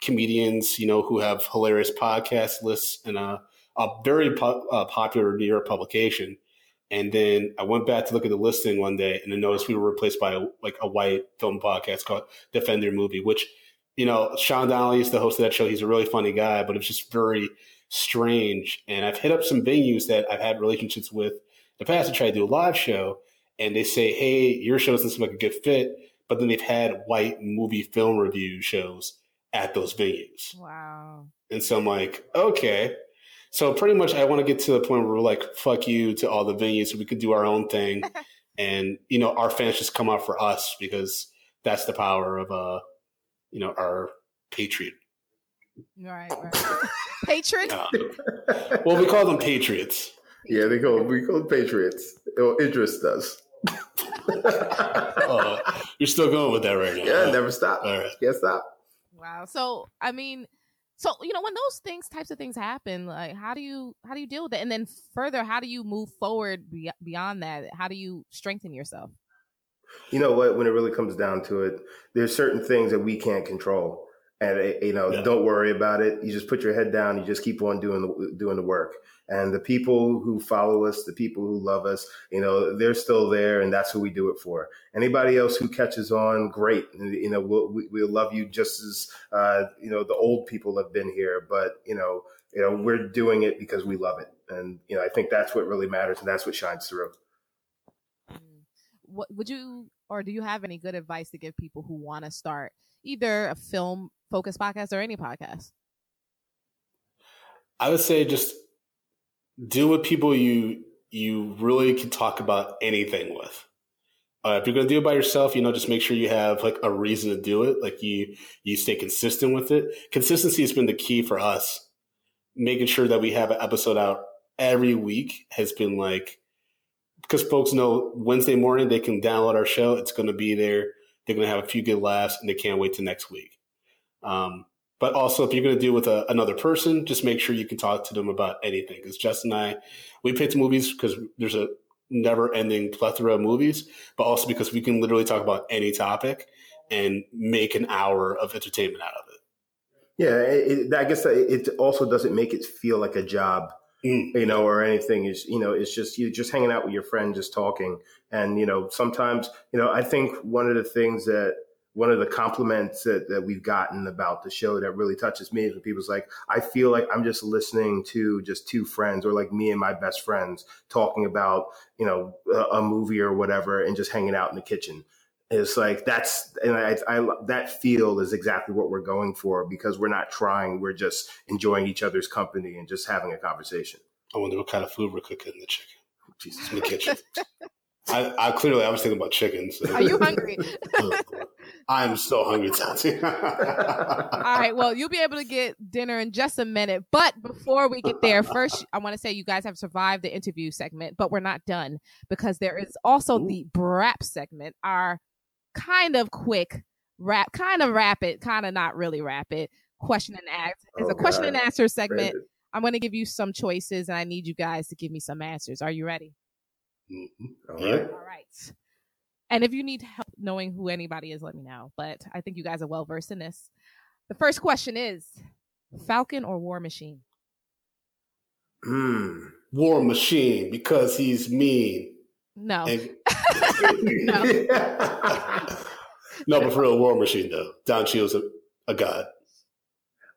comedians, you know, who have hilarious podcast lists and a, a very po- uh, popular New York publication. And then I went back to look at the listing one day and I noticed we were replaced by a, like a white film podcast called Defender Movie, which, you know, Sean Donnelly is the host of that show. He's a really funny guy, but it's just very strange. And I've hit up some venues that I've had relationships with in the past to try to do a live show. And they say, hey, your show doesn't seem like a good fit. But then they've had white movie film review shows at those venues. Wow. And so I'm like, okay. So pretty much, I want to get to the point where we're like, "Fuck you" to all the venues, so we could do our own thing, and you know, our fans just come out for us because that's the power of uh, you know, our patriot. Right, right. patriot. Uh, well, we call them patriots. Yeah, they call we call them patriots. Or Idris does. uh, you're still going with that right now. Yeah, never stop. All right. Can't stop. Wow. So, I mean, so you know when those things types of things happen like how do you how do you deal with it and then further how do you move forward be- beyond that how do you strengthen yourself you know what? When it really comes down to it there's certain things that we can't control. And eh, you know yeah. don't worry about it. You just put your head down. You just keep on doing the doing the work. And the people who follow us the people who love us you know they're still there and that's who we do it for. Anybody else who catches on great. You know we'll, we'll love you just as uh, you know the old people have been here. But you know you know we're doing it because we love it. And you know i think that's what really matters and that's what shines through. What would you or do you have any good advice to give people who want to start either a film focused podcast or any podcast i would say just deal with people you you really can talk about anything with. Uh, if you're going to do it by yourself, you know, just make sure you have like a reason to do it. Like you, you stay consistent with it. Consistency has been the key for us. Making sure that we have an episode out every week has been like, because folks know Wednesday morning they can download our show. It's going to be there. They're going to have a few good laughs and they can't wait to next week. Um, but also, if you're going to do with a, another person, just make sure you can talk to them about anything. Because Justin and I, we picked movies because there's a never ending plethora of movies, but also because we can literally talk about any topic and make an hour of entertainment out of it. Yeah, it, I guess it also doesn't make it feel like a job, mm. you know, or anything. Is you know, it's just you just hanging out with your friend, just talking, and you know, sometimes you know, I think one of the things that one of the compliments that, that we've gotten about the show that really touches me is when people's like, I feel like I'm just listening to just two friends or like me and my best friends talking about, you know, a, a movie or whatever and just hanging out in the kitchen. It's like that's and I, I that feel is exactly what we're going for because we're not trying, we're just enjoying each other's company and just having a conversation. I wonder what kind of food we're cooking in the chicken. Jesus, in the kitchen. I, I, clearly I was thinking about chicken. So. Are you hungry? I'm so hungry, Tati. All right. Well, you'll be able to get dinner in just a minute. But before we get there, first, I want to say you guys have survived the interview segment, but we're not done because there is also Ooh. the BRAP segment, our kind of quick rap, kind of rapid, kind of not really rapid question and answer. It's oh, a question God. and answer segment. I'm going to give you some choices and I need you guys to give me some answers. Are you ready? Mm-hmm. All right. All right. And if you need help knowing who anybody is, let me know. But I think you guys are well versed in this. The first question is Falcon or War Machine? Hmm. War Machine because he's mean. No. And- no. no, but for real, War Machine though. Don Cheadle's a, a god.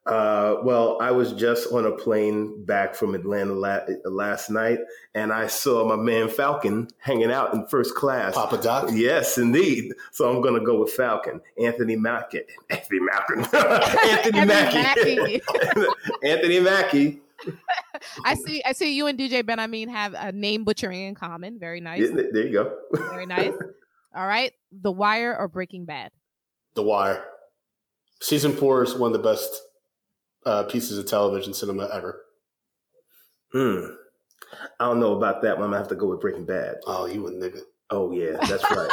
Uh, well, I was just on a plane back from Atlanta la- last night, and I saw my man Falcon hanging out in first class. Papa Doc. Yes, indeed. So I'm going to go with Falcon. Anthony Mackie. Anthony Mackie. Anthony Mackie. Anthony Mackie. I see. I see you and DJ Benhameen, have a name butchering in common. Very nice. Yeah, there you go. Very nice. All right, The Wire or Breaking Bad. The Wire. Season four is one of the best uh, pieces of television cinema ever. Hmm. I don't know about that one. I'm gonna have to go with Breaking Bad. Oh, you a nigga. Oh yeah, that's right.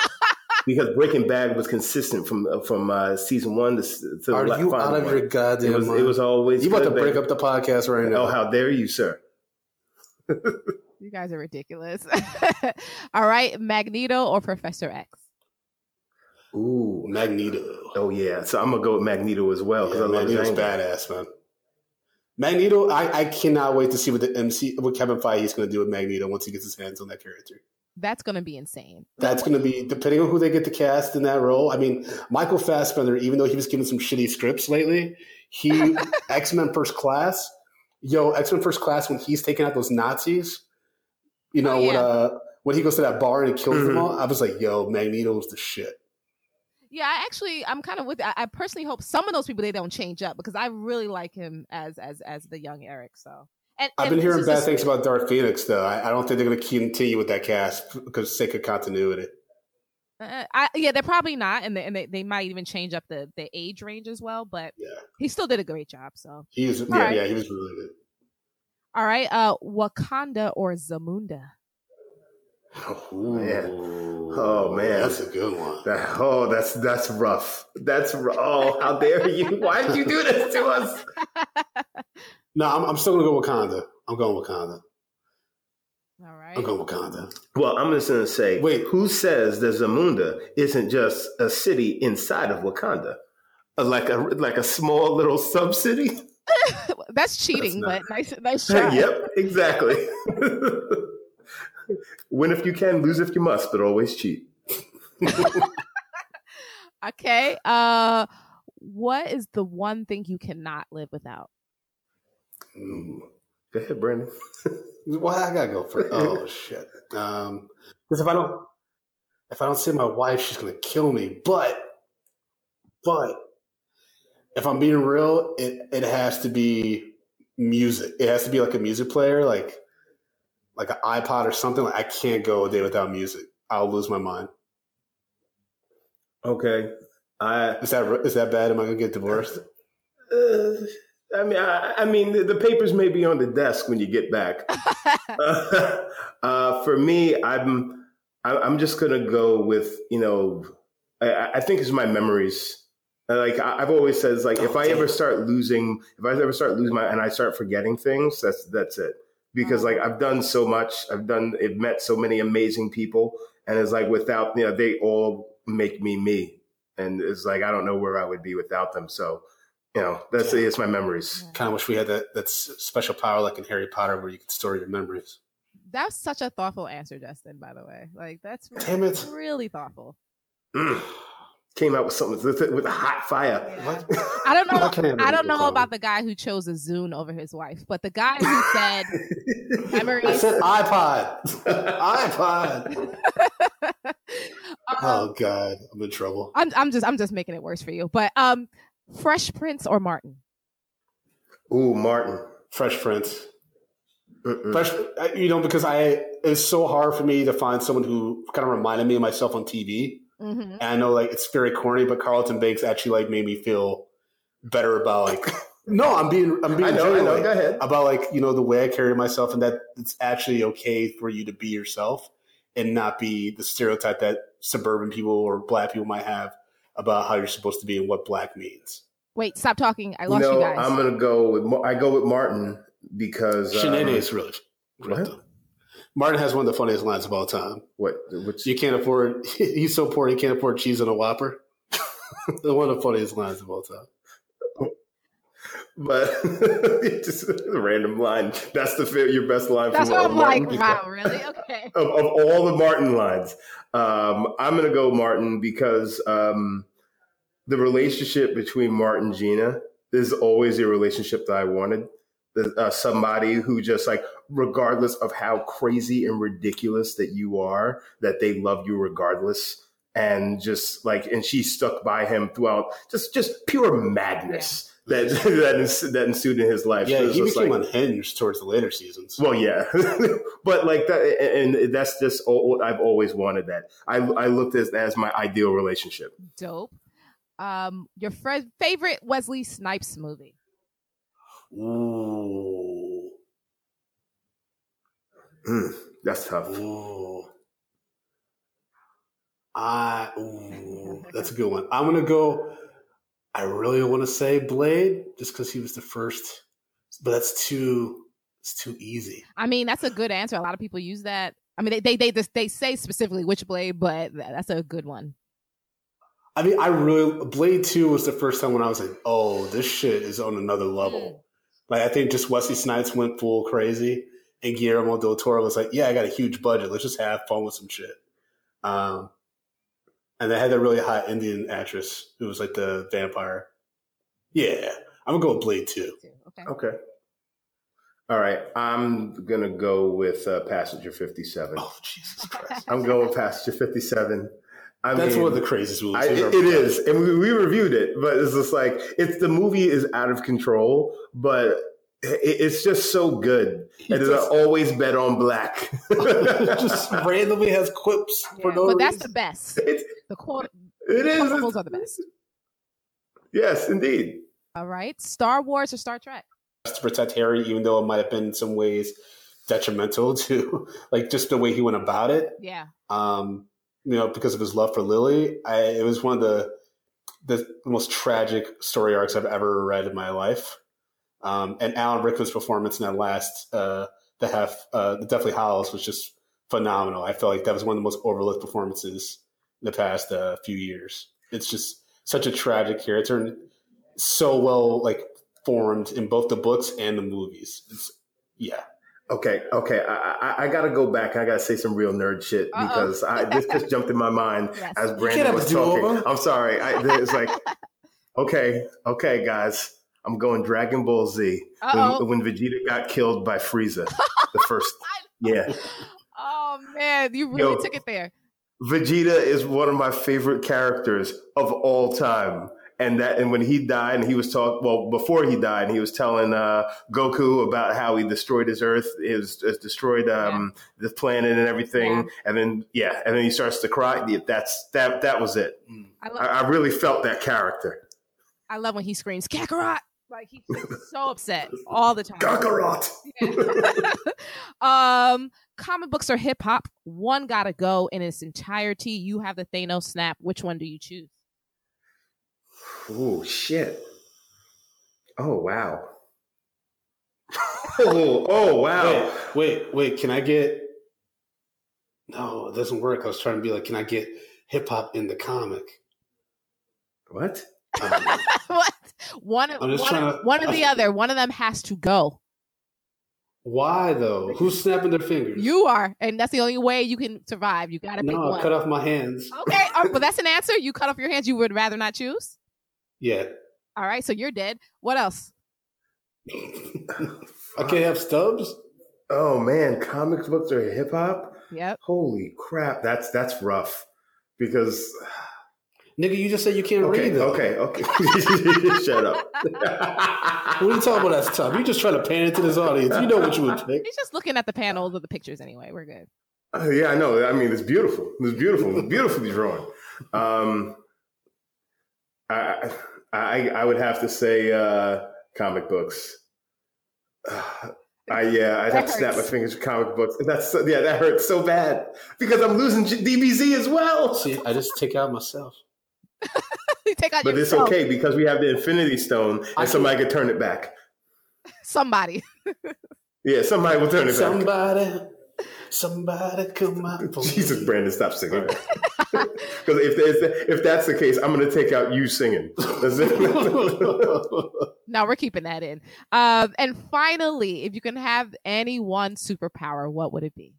Because Breaking Bad was consistent from uh, from uh, season one to, to Are the you final out of one. your goddamn it was, mind? It was always You about to good, break up the podcast right now? Oh, how dare you, sir? You guys are ridiculous. All right, Magneto or Professor X. Ooh, Magneto. Oh yeah, so I'm gonna go with Magneto as well because Yeah, I love his Magneto's badass, man. Magneto, I, I cannot wait to see what the MC, what Kevin Feige is going to do with Magneto once he gets his hands on that character. That's gonna be insane. That's going to be depending on who they get to cast in that role. I mean, Michael Fassbender, even though he was given some shitty scripts lately, he X Men First Class, yo, X Men First Class when he's taking out those Nazis, you know, Oh, yeah. when uh when he goes to that bar and he kills them Mhm. all, I was like, yo, Magneto's the shit. Yeah, I actually, I'm kind of with. I, I personally hope some of those people they don't change up because I really like him as as as the young Eric. So, and I've been hearing bad things about Dark Phoenix, though. I, I don't think they're going to continue with that cast because sake of continuity. Uh, I, yeah, they're probably not, and they, and they, they might even change up the the age range as well. But Yeah, he still did a great job. So, he was. Yeah, right. yeah, he was really good. all right, uh, Wakanda or Zamunda. man. Oh man, that's a good one. That- oh, that's that's rough. That's ru- oh, how dare you? Why did you do this to us? No, I'm, I'm still going to go Wakanda. I'm going Wakanda. All right. I'm going Wakanda. Well, I'm just gonna say, wait, who says that Zamunda isn't just a city inside of Wakanda, like a like a small little sub city? That's cheating, but nice, nice try. yep, exactly. Win if you can, lose if you must, but always cheat. Okay. Uh, what is the one thing you cannot live without? Go ahead, Brandon. Well, I gotta go for oh shit. Um, because if I don't, if I don't see my wife, she's gonna kill me. But, but if I'm being real, it it has to be music. It has to be like a music player, like like an iPod or something. Like I can't go a day without music. I'll lose my mind. Okay. I is that is that bad? Am I gonna get divorced? Uh, I mean, I, I mean, the, the papers may be on the desk when you get back. uh, uh, for me, I'm I, I'm just gonna go with you know, I, I think it's my memories. Uh, Like I've always said, it's like if I ever start losing, if I ever start losing my, and I start forgetting things, that's that's it. Because like I've done so much, I've done, I've met so many amazing people, and it's like without you know, they all make me me, and it's like I don't know where I would be without them. So you know, that's it's my memories. Kind of wish we had that that special power like in Harry Potter where you could store your memories. That's such a thoughtful answer, Justin. By the way, like that's Damn it. really thoughtful. Mm. Came out with something with, with a hot fire. What? I don't know. I I don't be know about the guy who chose a Zune over his wife, but the guy who said memories. I said iPod. iPod. oh God, I'm in trouble. I'm I'm just I'm just making it worse for you. But um, Fresh Prince or Martin? Ooh, Martin. Fresh Prince. Fresh, you know, because I it's so hard for me to find someone who kind of reminded me of myself on TV. Mm-hmm. And I know like it's very corny, but Carlton Banks actually like made me feel better about like no, I'm being I'm being I know, I know. genuine, Go ahead. about like you know the way I carry myself and that it's actually okay for you to be yourself and not be the stereotype that suburban people or black people might have about how you're supposed to be and what black means. Wait, stop talking. I You lost know, you guys. I'm gonna go with Mar- I go with Martin because um, Sinead is really What? Martin has one of the funniest lines of all time. What? Which You can't afford. He's so poor he can't afford cheese on a Whopper. one of the funniest lines of all time. But it's just a random line. That's the your best line. That's from what I'm Martin? like. Wow, really? Okay. of, of all the Martin lines, um, I'm going to go Martin because um, the relationship between Martin and Gina is always a relationship that I wanted. The- Uh, somebody who just like, regardless of how crazy and ridiculous that you are, that they love you regardless. And just like, and she stuck by him throughout just, just pure madness that, that, ens- that ensued in his life. Yeah, It he became like- unhinged towards the later seasons. well, yeah, but like that, and that's just all, I've always wanted that. I I looked at it as my ideal relationship. Dope. Um, your fr- favorite Wesley Snipes movie? Ooh. Mm, that's tough. Ooh. I ooh, that's a good one. I'm gonna go. I really want to say Blade, just because he was the first, but that's too. It's too easy. I mean, that's a good answer. A lot of people use that. I mean, they they they they say specifically which blade, but that's a good one. I mean, I really Blade Two was the first time when I was like, "Oh, this shit is on another level." Like, I think just Wesley Snipes went full crazy, and Guillermo del Toro was like, "Yeah, I got a huge budget. Let's just have fun with some shit." Um, and they had that really hot Indian actress who was like the vampire. Yeah, I'm gonna go with Blade Two. Okay. Okay. All right, I'm gonna go with uh, Passenger 57. Oh Jesus Christ! I'm going with Passenger 57. I That's mean, one of the craziest movies. I, it, ever it is, and we, we reviewed it, but it's just like it's the movie is out of control, but it, it's just so good. And it's does- always bet on black. just randomly has quips for Yeah, no but that's reason. the best. It's, The quote it is. quotables are the best. Yes, indeed. All right, Star Wars or Star Trek? to protect Harry, even though it might have been in some ways detrimental to like just the way he went about it. Yeah. Um, you know, because of his love for Lily, I, it was one of the the most tragic story arcs I've ever read in my life. Um, and Alan Rickman's performance in that last uh, the half uh, the Deathly Hallows was just phenomenal. I felt like that was one of the most overlooked performances in the past uh, few years. It's just such a tragic character and so well like formed in both the books and the movies. It's, yeah. Okay, okay. I, I, I got to go back. I got to say some real nerd shit Uh-oh. because I, this just jumped in my mind Yes. as Brandon have was a talking. I'm sorry. I, it's like, okay, okay, guys. I'm going Dragon Ball Z when, when Vegeta got killed by Frieza. The first, yeah. Oh man, you really Yo. took it there. Vegeta is one of my favorite characters of all time. And that, and when he died, and he was talking. Well, before he died, and he was telling uh, Goku about how he destroyed his Earth, his, his destroyed um, the planet and everything. Yeah. And then, yeah, and then he starts to cry. Yeah, That's that. That was it. I I, I really felt that character. I love when he screams Kakarot. Like he's so upset all the time. Kakarot. um, comic books or hip hop? One gotta go in its entirety. You have the Thanos snap. Which one do you choose? Oh shit! Oh wow! oh oh wow! Wait, wait, wait. Can I get? No, it doesn't work. I was trying to be like, can I get hip hop in the comic? What? Um, what? One, I'm one, trying to- one or the other. One of them has to go. why though? Who's snapping their fingers? You are, and that's the only way you can survive. You gotta pick No, one. cut off my hands. Okay, all right, well that's an answer. You cut off your hands. You would rather not choose. Yeah. All right, so you're dead. What else? I can't have stubs. Oh man, comics books are hip hop. Yep. Holy crap! That's that's rough. Because Nigga, you just said you can't okay, read though. okay, okay. Shut up. What are you talking about? That's tough. You just trying to pan into this audience. You know what you would pick. He's just looking at the panels of the pictures anyway. We're good. Uh, yeah, I know. I mean, it's beautiful. It's beautiful. It's beautifully drawn. Um, I, I I would have to say uh, comic books. Uh, I yeah, I'd That have to snap my fingers for comic books. That's so, yeah, that hurts so bad because I'm losing G- DBZ as well. See, I just take out myself. You take out But it's yourself. okay because we have the Infinity Stone, I and somebody could turn it back. Somebody. Yeah, somebody will turn it back. Somebody, somebody come out. for. Jesus, Brandon, stop singing. Because if, if if that's the case, I'm going to take out you singing. That's. No, we're keeping that in. Um, and finally, if you can have any one superpower, what would it be?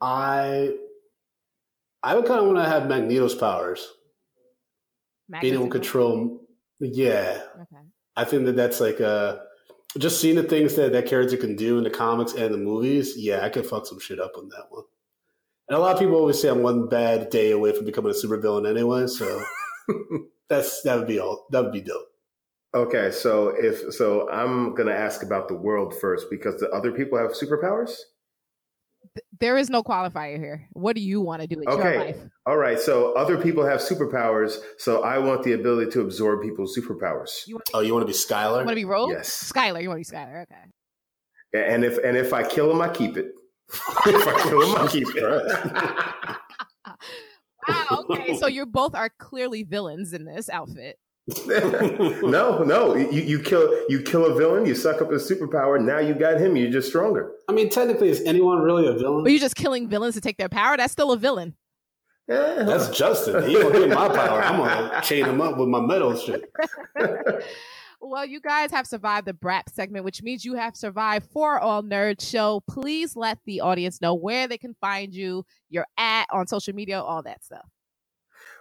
I, I would kind of want to have Magneto's powers. being able to control Yeah, Okay. I think that that's like uh just seeing the things that that character can do in the comics and the movies. Yeah, I could fuck some shit up on that one. And a lot of people always say I'm one bad day away from becoming a supervillain anyway. So that's that would be all. That would be dope. Okay, so if so, I'm gonna ask about the world first because the other people have superpowers. There is no qualifier here. What do you want to do with your Okay, life? all right. So other people have superpowers, so I want the ability to absorb people's superpowers. Oh, you want to be Sylar? You want to be Rogue? Yes. Sylar. You want to be Sylar? Okay. And if and if I kill him, I keep it. if I kill him, I keep it. Wow. Okay. so you both are clearly villains in this outfit. no, no. You, you kill you kill a villain, you suck up his superpower. Now you got him. You're just stronger. I mean, technically, is anyone really a villain? But you're just killing villains to take their power. That's still a villain. That's Justin. He gonna get my power. I'm gonna chain him up with my metal shit. Well, you guys have survived the BRAP segment, which means you have survived For All Nerds show. Please let the audience know where they can find you, your at on social media, all that stuff.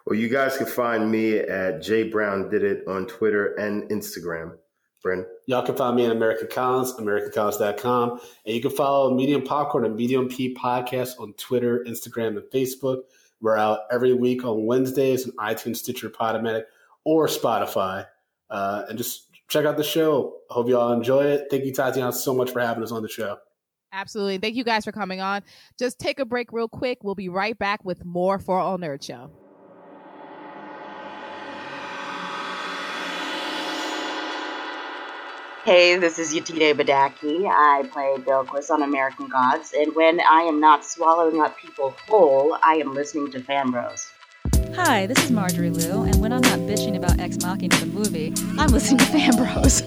Well, you guys can find me at J Brown Did It on Twitter and Instagram. Bren. Y'all can find me at American Collins, AmericanCollins.com. And you can follow Medium Popcorn and Medium P Podcast on Twitter, Instagram, and Facebook. We're out every week on Wednesdays on iTunes, Stitcher, Podomatic, or Spotify. Uh, and just check out the show. Hope y'all enjoy it. Thank you, Tatiana, so much for having us on the show. Absolutely. Thank you guys for coming on. Just take a break real quick. We'll be right back with more For All Nerd Show. Hey, this is Yetide Badaki. I play Bilquis on American Gods, and when I am not swallowing up people whole, I am listening to Fan Bros. Hi, this is Marjorie Liu, and when I'm not bitching about Ex Machina the movie, I'm listening to Fan Bros.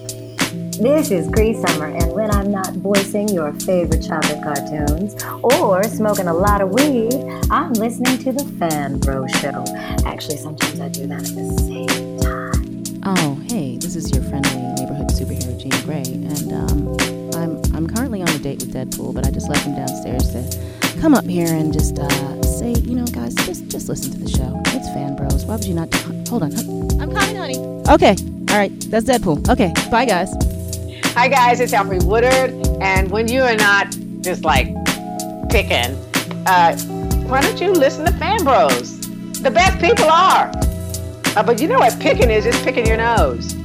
This is Cree Summer, and when I'm not voicing your favorite childhood cartoons or smoking a lot of weed, I'm listening to the Fan Bro Show. Actually, sometimes I do that at the same time. Oh, hey, this is your friendly neighborhood superhero Jean Grey, and um, I'm I'm currently on a date with Deadpool, but I just left him downstairs to come up here and just uh, say, you know, guys, just just listen to the show. It's Fan Bros. Why would you not? Hold on. I'm coming, honey. Okay, all right, that's Deadpool. Okay, bye, guys. Hi guys, it's Alfre Woodard, and when you are not just like picking, uh, why don't you listen to Fan Bros? The best people are. Uh, but you know what picking is? It's picking your nose.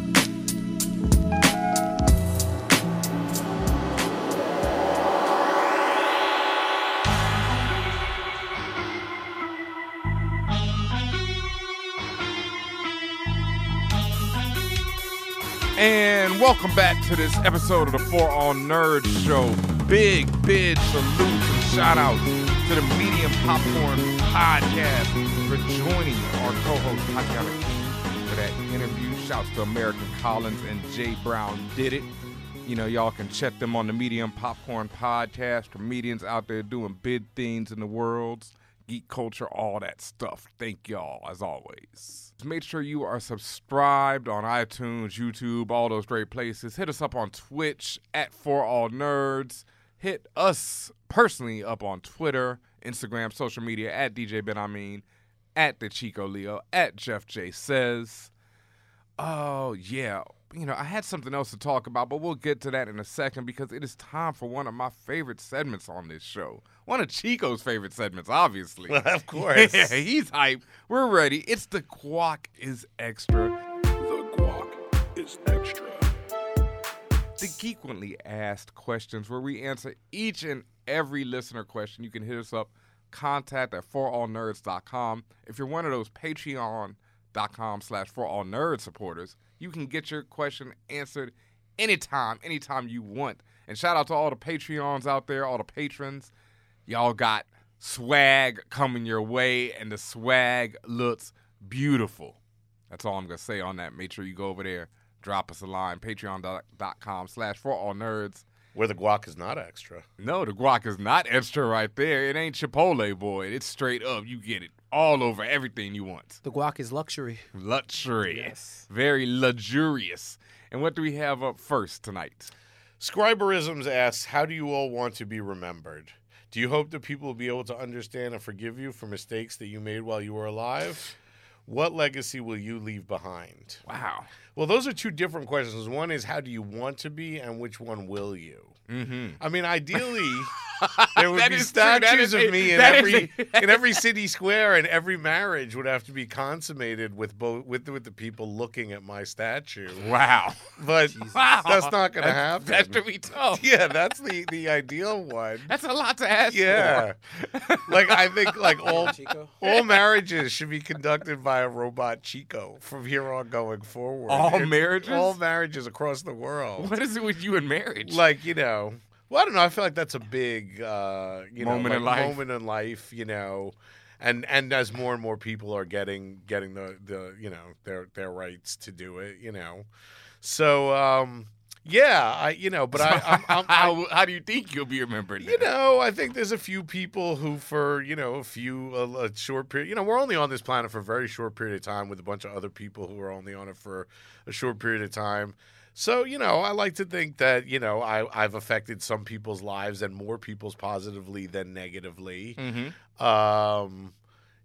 Welcome back to this episode of the For All Nerds Show. Big, big salute and shout out to the Medium Popcorn Podcast for joining our co-host Tatiana King for that interview. Shouts to American Collins and Jay Brown did it. You know, y'all can check them on the Medium Popcorn Podcast. Comedians out there doing big things in the world, geek culture, all that stuff. Thank y'all as always. Make sure you are subscribed on iTunes, YouTube, all those great places. Hit us up on Twitch at For All Nerds. Hit us personally up on Twitter, Instagram, social media at DJ Benhameen, at the Chico Leo, at Jeff J Says. Oh yeah, you know I had something else to talk about, but we'll get to that in a second because it is time for one of my favorite segments on this show. One of Chico's favorite segments, obviously. Well, Of course. Yeah, he's hype. We're ready. It's the Guac is extra. The Guac is extra. The Geekwently asked questions where we answer each and every listener question. You can hit us up, contact at forallnerds.com. If you're one of those patreon.com slash forallnerds supporters, you can get your question answered anytime, anytime you want. And shout out to all the Patreons out there, all the patrons. Y'all got swag coming your way, and the swag looks beautiful. That's all I'm gonna say on that. Make sure you go over there, drop us a line, patreon.com slash for all nerds. Where the guac is not extra. No, the guac is not extra right there. It ain't Chipotle, boy. It's straight up. You get it all over everything you want. The guac is luxury. Luxury. Yes. Very luxurious. And what do we have up first tonight? Scriberisms asks, How do you all want to be remembered? Do you hope that people will be able to understand and forgive you for mistakes that you made while you were alive? What legacy will you leave behind? Wow. Well, those are two different questions. One is how do you want to be, and which one will you? Mm-hmm. I mean, ideally, there would be is true. That statues of a- me in every a- in every city square, and every marriage would have to be consummated with both with with the people looking at my statue. Wow. But Wow. that's not going to happen. that's to be tough. Yeah, that's the the ideal one. That's a lot to ask Yeah, for. like I think like all Chico? all marriages should be conducted by a robot Chico from here on going forward. All And marriages? all marriages across the world. What is it with you and marriage? Like you know, well, I don't know. I feel like that's a big uh, you Moment know in life. Moment in life, you know. And, and as more and more people are getting getting the, the you know their their rights to do it you know so um yeah I you know but I I'm, I'm, how, how do you think you'll be remembered? you know, I think there's a few people who, for you know, a few a, a short period, you know, we're only on this planet for a very short period of time with a bunch of other people who are only on it for a short period of time. So you know, I like to think that you know I I've affected some people's lives and more people's positively than negatively. Mhm. Um,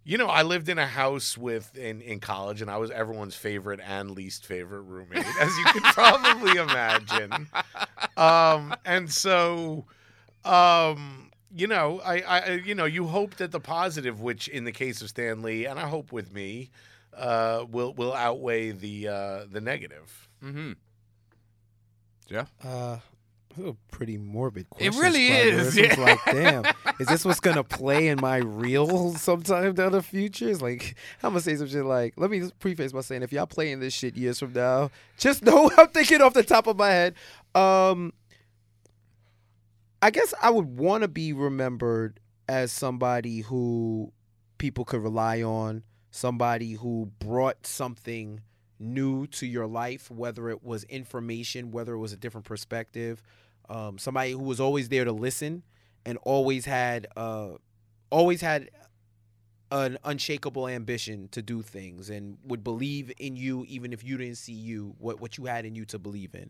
you know, I lived in a house with in in college, and I was everyone's favorite and least favorite roommate, as you can probably imagine. Um, and so, um, you know, I, I, you know, you hope that the positive, which in the case of Stan Lee, and I hope with me, uh, will will outweigh the uh, the negative. Mm-hmm. Yeah. Uh, are pretty morbid question. It really is, It's yeah. like, damn, is this what's gonna play in my reel sometime down the future? It's like I'm gonna say some shit like, let me preface by saying, if y'all playing this shit years from now, just know I'm thinking off the top of my head. Um, I guess I would want to be remembered as somebody who people could rely on, somebody who brought something new to your life, whether it was information, whether it was a different perspective, um, somebody who was always there to listen and always had uh, always had an unshakable ambition to do things and would believe in you even if you didn't see you what what you had in you to believe in.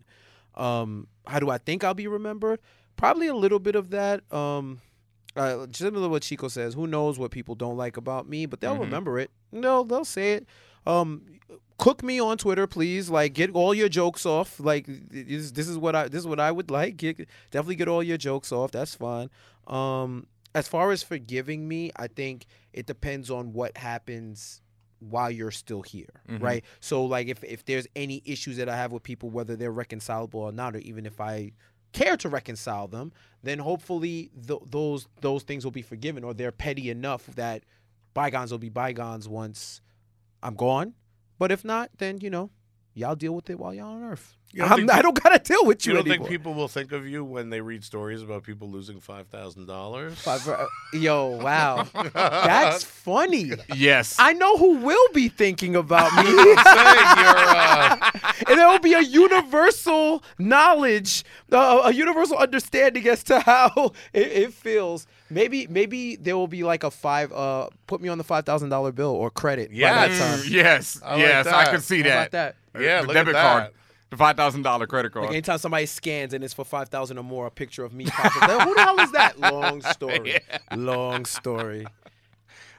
Um, how do I think I'll be remembered? Probably a little bit of that. Um, uh, similar to what Chico says. Who knows what people don't like about me, but they'll Mhm. remember it. No, they'll say it. Um, cook me on Twitter, please. Like, get all your jokes off. Like, this, this is what I this is what I would like. Get, definitely get all your jokes off. That's fine. Um, as far as forgiving me, I think it depends on what happens while you're still here, Mhm. right? So, like, if if there's any issues that I have with people, whether they're reconcilable or not, or even if I care to reconcile them, then hopefully th- those those things will be forgiven, or they're petty enough that bygones will be bygones once I'm gone. But if not, then you know, y'all deal with it while y'all on Earth. Don't I'm, think- I don't gotta deal with you, You don't anymore. think people will think of you when they read stories about people losing five thousand dollars? Uh, Yo, wow, that's funny. Yes. I know who will be thinking about me. uh, and there will be a universal knowledge, uh, a universal understanding as to how it, it feels. Maybe, maybe there will be like a five. Uh, put me on the five thousand dollar bill or credit. by that Yes. time. Yes. I like yes. I that. can see How that. about that? Yeah, the look at debit that. card. The five thousand dollar credit card. Like anytime somebody scans and it's for five thousand or more, a picture of me pops up. Who the hell is that? Long story. Long story.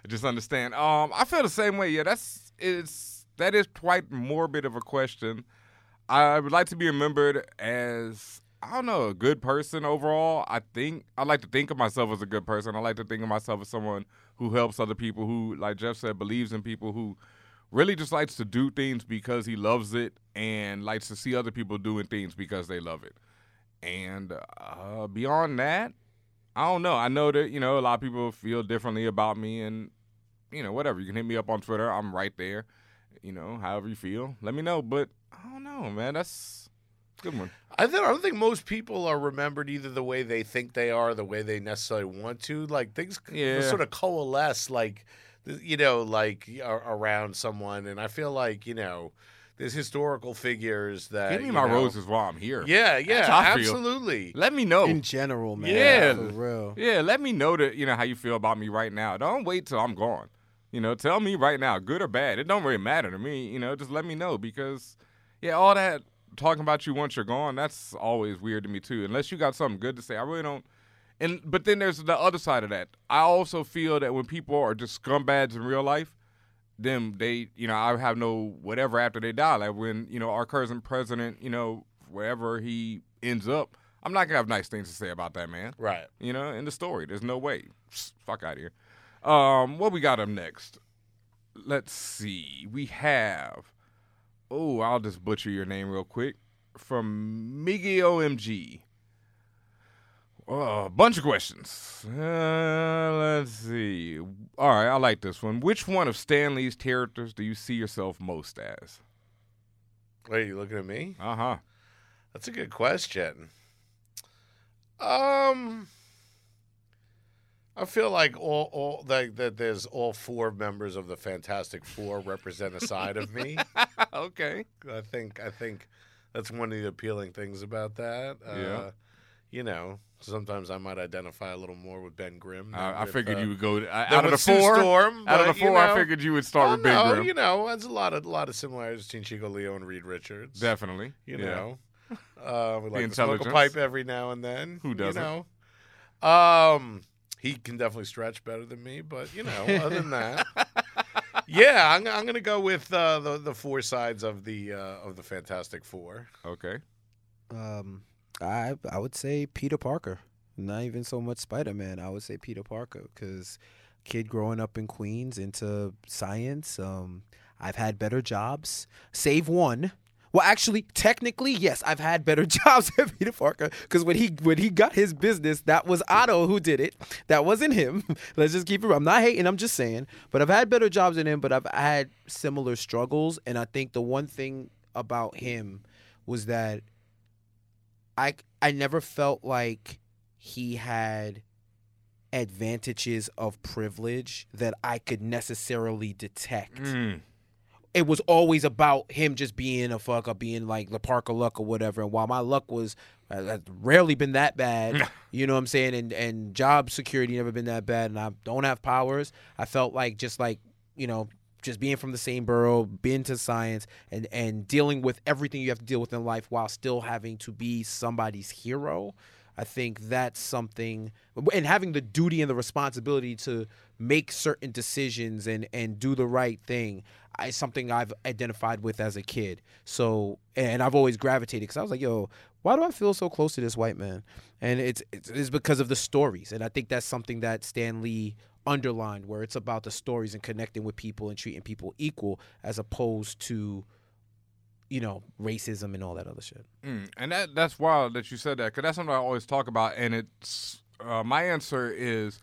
just understand. Um, I feel the same way. Yeah, that's it's that is quite morbid of a question. I would like to be remembered as I don't know a good person overall. I think I like to think of myself as a good person. I like to think of myself as someone who helps other people, who, like Jeff said, believes in people, who really just likes to do things because he loves it and likes to see other people doing things because they love it. And uh, beyond that, I don't know. I know that you know a lot of people feel differently about me, and you know whatever. You can hit me up on Twitter. I'm right there. You know, however you feel, let me know. But I don't know, man. That's good one. I don't, I don't think most people are remembered either the way they think they are, the way they necessarily want to. Like things Yeah. sort of coalesce, like you know, like around someone, and I feel like you know, there's historical figures that Give me my know- roses while I'm here. Yeah, yeah, how I feel. absolutely. Let me know. In general, man. Yeah, For real. Yeah, let me know that you know how you feel about me right now. Don't wait till I'm gone. You know, tell me right now, good or bad. It don't really matter to me. You know, just let me know because, yeah, all that talking about you once you're gone, that's always weird to me too. Unless you got something good to say, I really don't. And but then there's the other side of that. I also feel that when people are just scumbags in real life, them, they, you know, I have no whatever after they die. Like when, you know, our current president, you know, wherever he ends up, I'm not gonna have nice things to say about that man. Right. You know, in the story, there's no way. Psst, fuck out of here. Um, what we got up next? Let's see. We have. Oh, I'll just butcher your name real quick. From Miggy OMG. A bunch of questions. Uh, let's see. All right, I like this one. Which one of Stan Lee's characters do you see yourself most as? Wait, you looking at me? Uh huh. That's a good question. Um, I feel like all all like that. There's all four members of the Fantastic Four represent a side of me. okay. I think I think that's one of the appealing things about that. Yeah. Uh, you know, sometimes I might identify a little more with Ben Grimm. than I, I with, figured uh, you would go than out of the four. Storm, out of the but, you four, I figured you would start oh, with Ben no, Grimm. You know, there's a lot of a lot of similarities between Chico Leo and Reed Richards. Definitely, You yeah. know, uh, we The like to smoke a intelligence. pipe every now and then. Who doesn't? You know, um, he can definitely stretch better than me, but you know, other than that. Yeah, I'm, I'm gonna go with uh, the the four sides of the uh, of the Fantastic Four. Okay. Um, I I would say Peter Parker. Not even so much Spider Man. I would say Peter Parker because kid growing up in Queens into science. Um, I've had better jobs, save one. Well, actually, technically, yes, I've had better jobs than Peter Parker because when he when he got his business, that was Otto who did it. That wasn't him. Let's just keep it. I'm not hating. I'm just saying. But I've had better jobs than him. But I've had similar struggles, and I think the one thing about him was that I I never felt like he had advantages of privilege that I could necessarily detect. Mm. It was always about him just being a fuck up, being like the Parker luck or whatever. And while my luck was uh, has rarely been that bad, you know what I'm saying, and and job security never been that bad, and I don't have powers. I felt like just like you know just being from the same borough, being to science, and and dealing with everything you have to deal with in life while still having to be somebody's hero. I think that's something, and having the duty and the responsibility to make certain decisions and and do the right thing is something I've identified with as a kid. So, and I've always gravitated because I was like, yo, why do I feel so close to this white man? And it's it's, because of the stories, and I think that's something that Stan Lee underlined, where it's about the stories and connecting with people and treating people equal, as opposed to, you know, racism and all that other shit. Mm, and that that's wild that you said that because that's something I always talk about. And it's uh, my answer is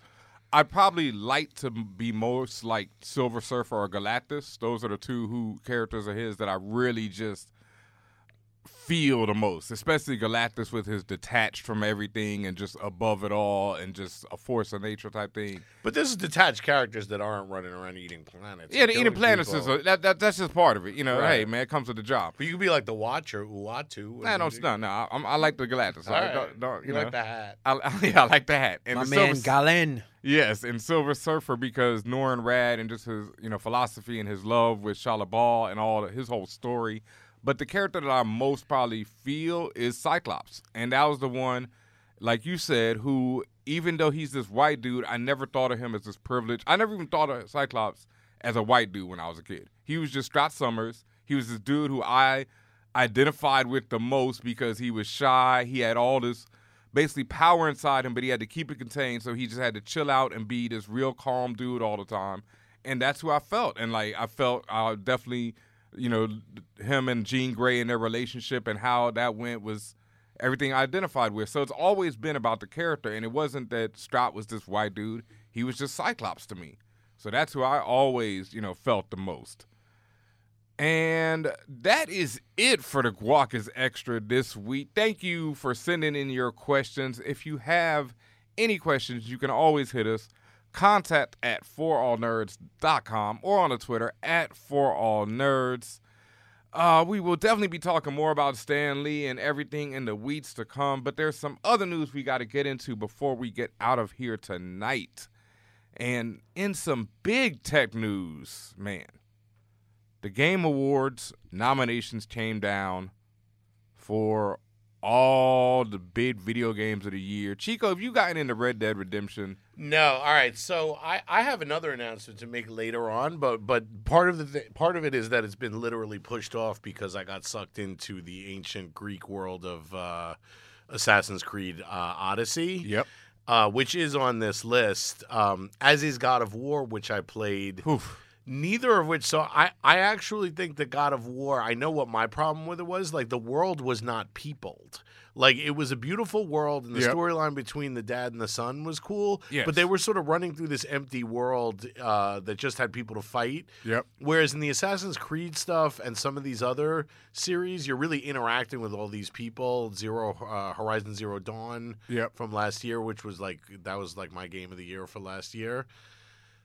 I'd probably like to be most like Silver Surfer or Galactus. Those are the two who characters of his that I really just feel the most, especially Galactus with his detached from everything and just above it all and just a force of nature type thing. But this is detached characters that aren't running around eating planets. Yeah, the eating planets people. is a, that, that that's just part of it. You know, Right. hey man, it comes with the job. But you could be like the Watcher, Uatu. Nah, no, no, no. I, I'm- I like the Galactus. All I don't, don't, you You know. like the hat. I, yeah, I like the hat. My the man Silver- Galan. Yes, and Silver Surfer because Norrin Radd and just his you know philosophy and his love with Shalla-Bal and all his whole story. But the character that I most probably feel is Cyclops, and that was the one, like you said, who even though he's this white dude, I never thought of him as this privileged. I never even thought of Cyclops as a white dude when I was a kid. He was just Scott Summers. He was this dude who I identified with the most because he was shy. He had all this basically power inside him, but he had to keep it contained. So he just had to chill out and be this real calm dude all the time. And that's who I felt. And like I felt I definitely, you know, him and Jean Grey and their relationship and how that went was everything I identified with. So it's always been about the character. And it wasn't that Scott was this white dude. He was just Cyclops to me. So that's who I always, you know, felt the most. And that is it for the Guac is Extra this week. Thank you for sending in your questions. If you have any questions, you can always hit us. Contact at forallnerds.com or on the Twitter at forallnerds. Uh, we will definitely be talking more about Stan Lee and everything in the weeks to come, but there's some other news we got to get into before we get out of here tonight. And in some big tech news, man, the Game Awards nominations came down for all the big video games of the year. Chico, have you gotten into Red Dead Redemption? No, all right. So I, I have another announcement to make later on, but but part of the th- part of it is that it's been literally pushed off because I got sucked into the ancient Greek world of uh, Assassin's Creed uh, Odyssey. Yep. Uh, which is on this list, um, as is God of War, which I played. Neither of which, so I, I actually think that God of War, I know what my problem with it was. Like, the world was not peopled. Like, it was a beautiful world, and the Yep. storyline between the dad and the son was cool. Yes. But they were sort of running through this empty world uh, that just had people to fight. Yep. Whereas in the Assassin's Creed stuff and some of these other series, you're really interacting with all these people. Zero uh, Horizon Zero Dawn Yep. from last year, which was like that was like my game of the year for last year.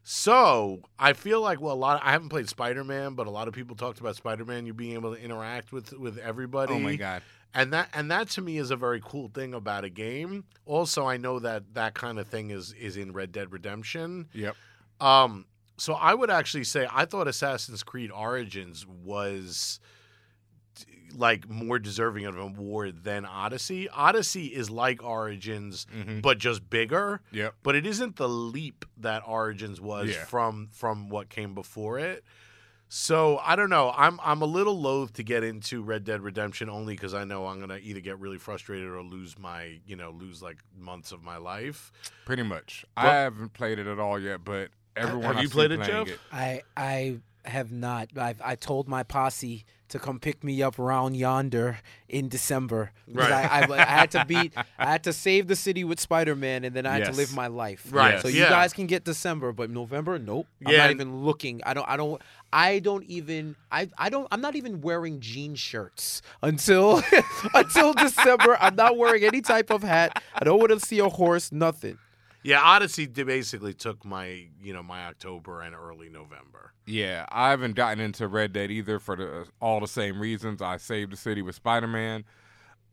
So I feel like well, a lot. Of, I haven't played Spider Man, but a lot of people talked about Spider Man. You being able to interact with with everybody. Oh my God. And that and that to me is a very cool thing about a game. Also, I know that that kind of thing is is in Red Dead Redemption. Yep. Um, so I would actually say I thought Assassin's Creed Origins was like more deserving of an award than Odyssey. Odyssey is like Origins, Mhm. but just bigger. Yep. But it isn't the leap that Origins was Yeah. from from what came before it. So I don't know. I'm I'm a little loath to get into Red Dead Redemption only because I know I'm gonna either get really frustrated or lose my you know lose like months of my life. Pretty much. I haven't played it at all yet, but everyone Have I you see played it, playing Jeff? it- I I have not. I've I told my posse to come pick me up around yonder in December. Right. I, I, I had to beat. I had to save the city with Spider Man, and then I had to live my life. Right, So you yeah. guys can get December, but November, nope. I'm Yeah. not even looking. I don't. I don't. I don't even. I. I don't. I'm not even wearing jean shirts until until December. I'm not wearing any type of hat. I don't want to see a horse. Nothing. Yeah, Odyssey basically took my you know my October and early November. Yeah, I haven't gotten into Red Dead either for the all the same reasons. I saved the city with Spider Man.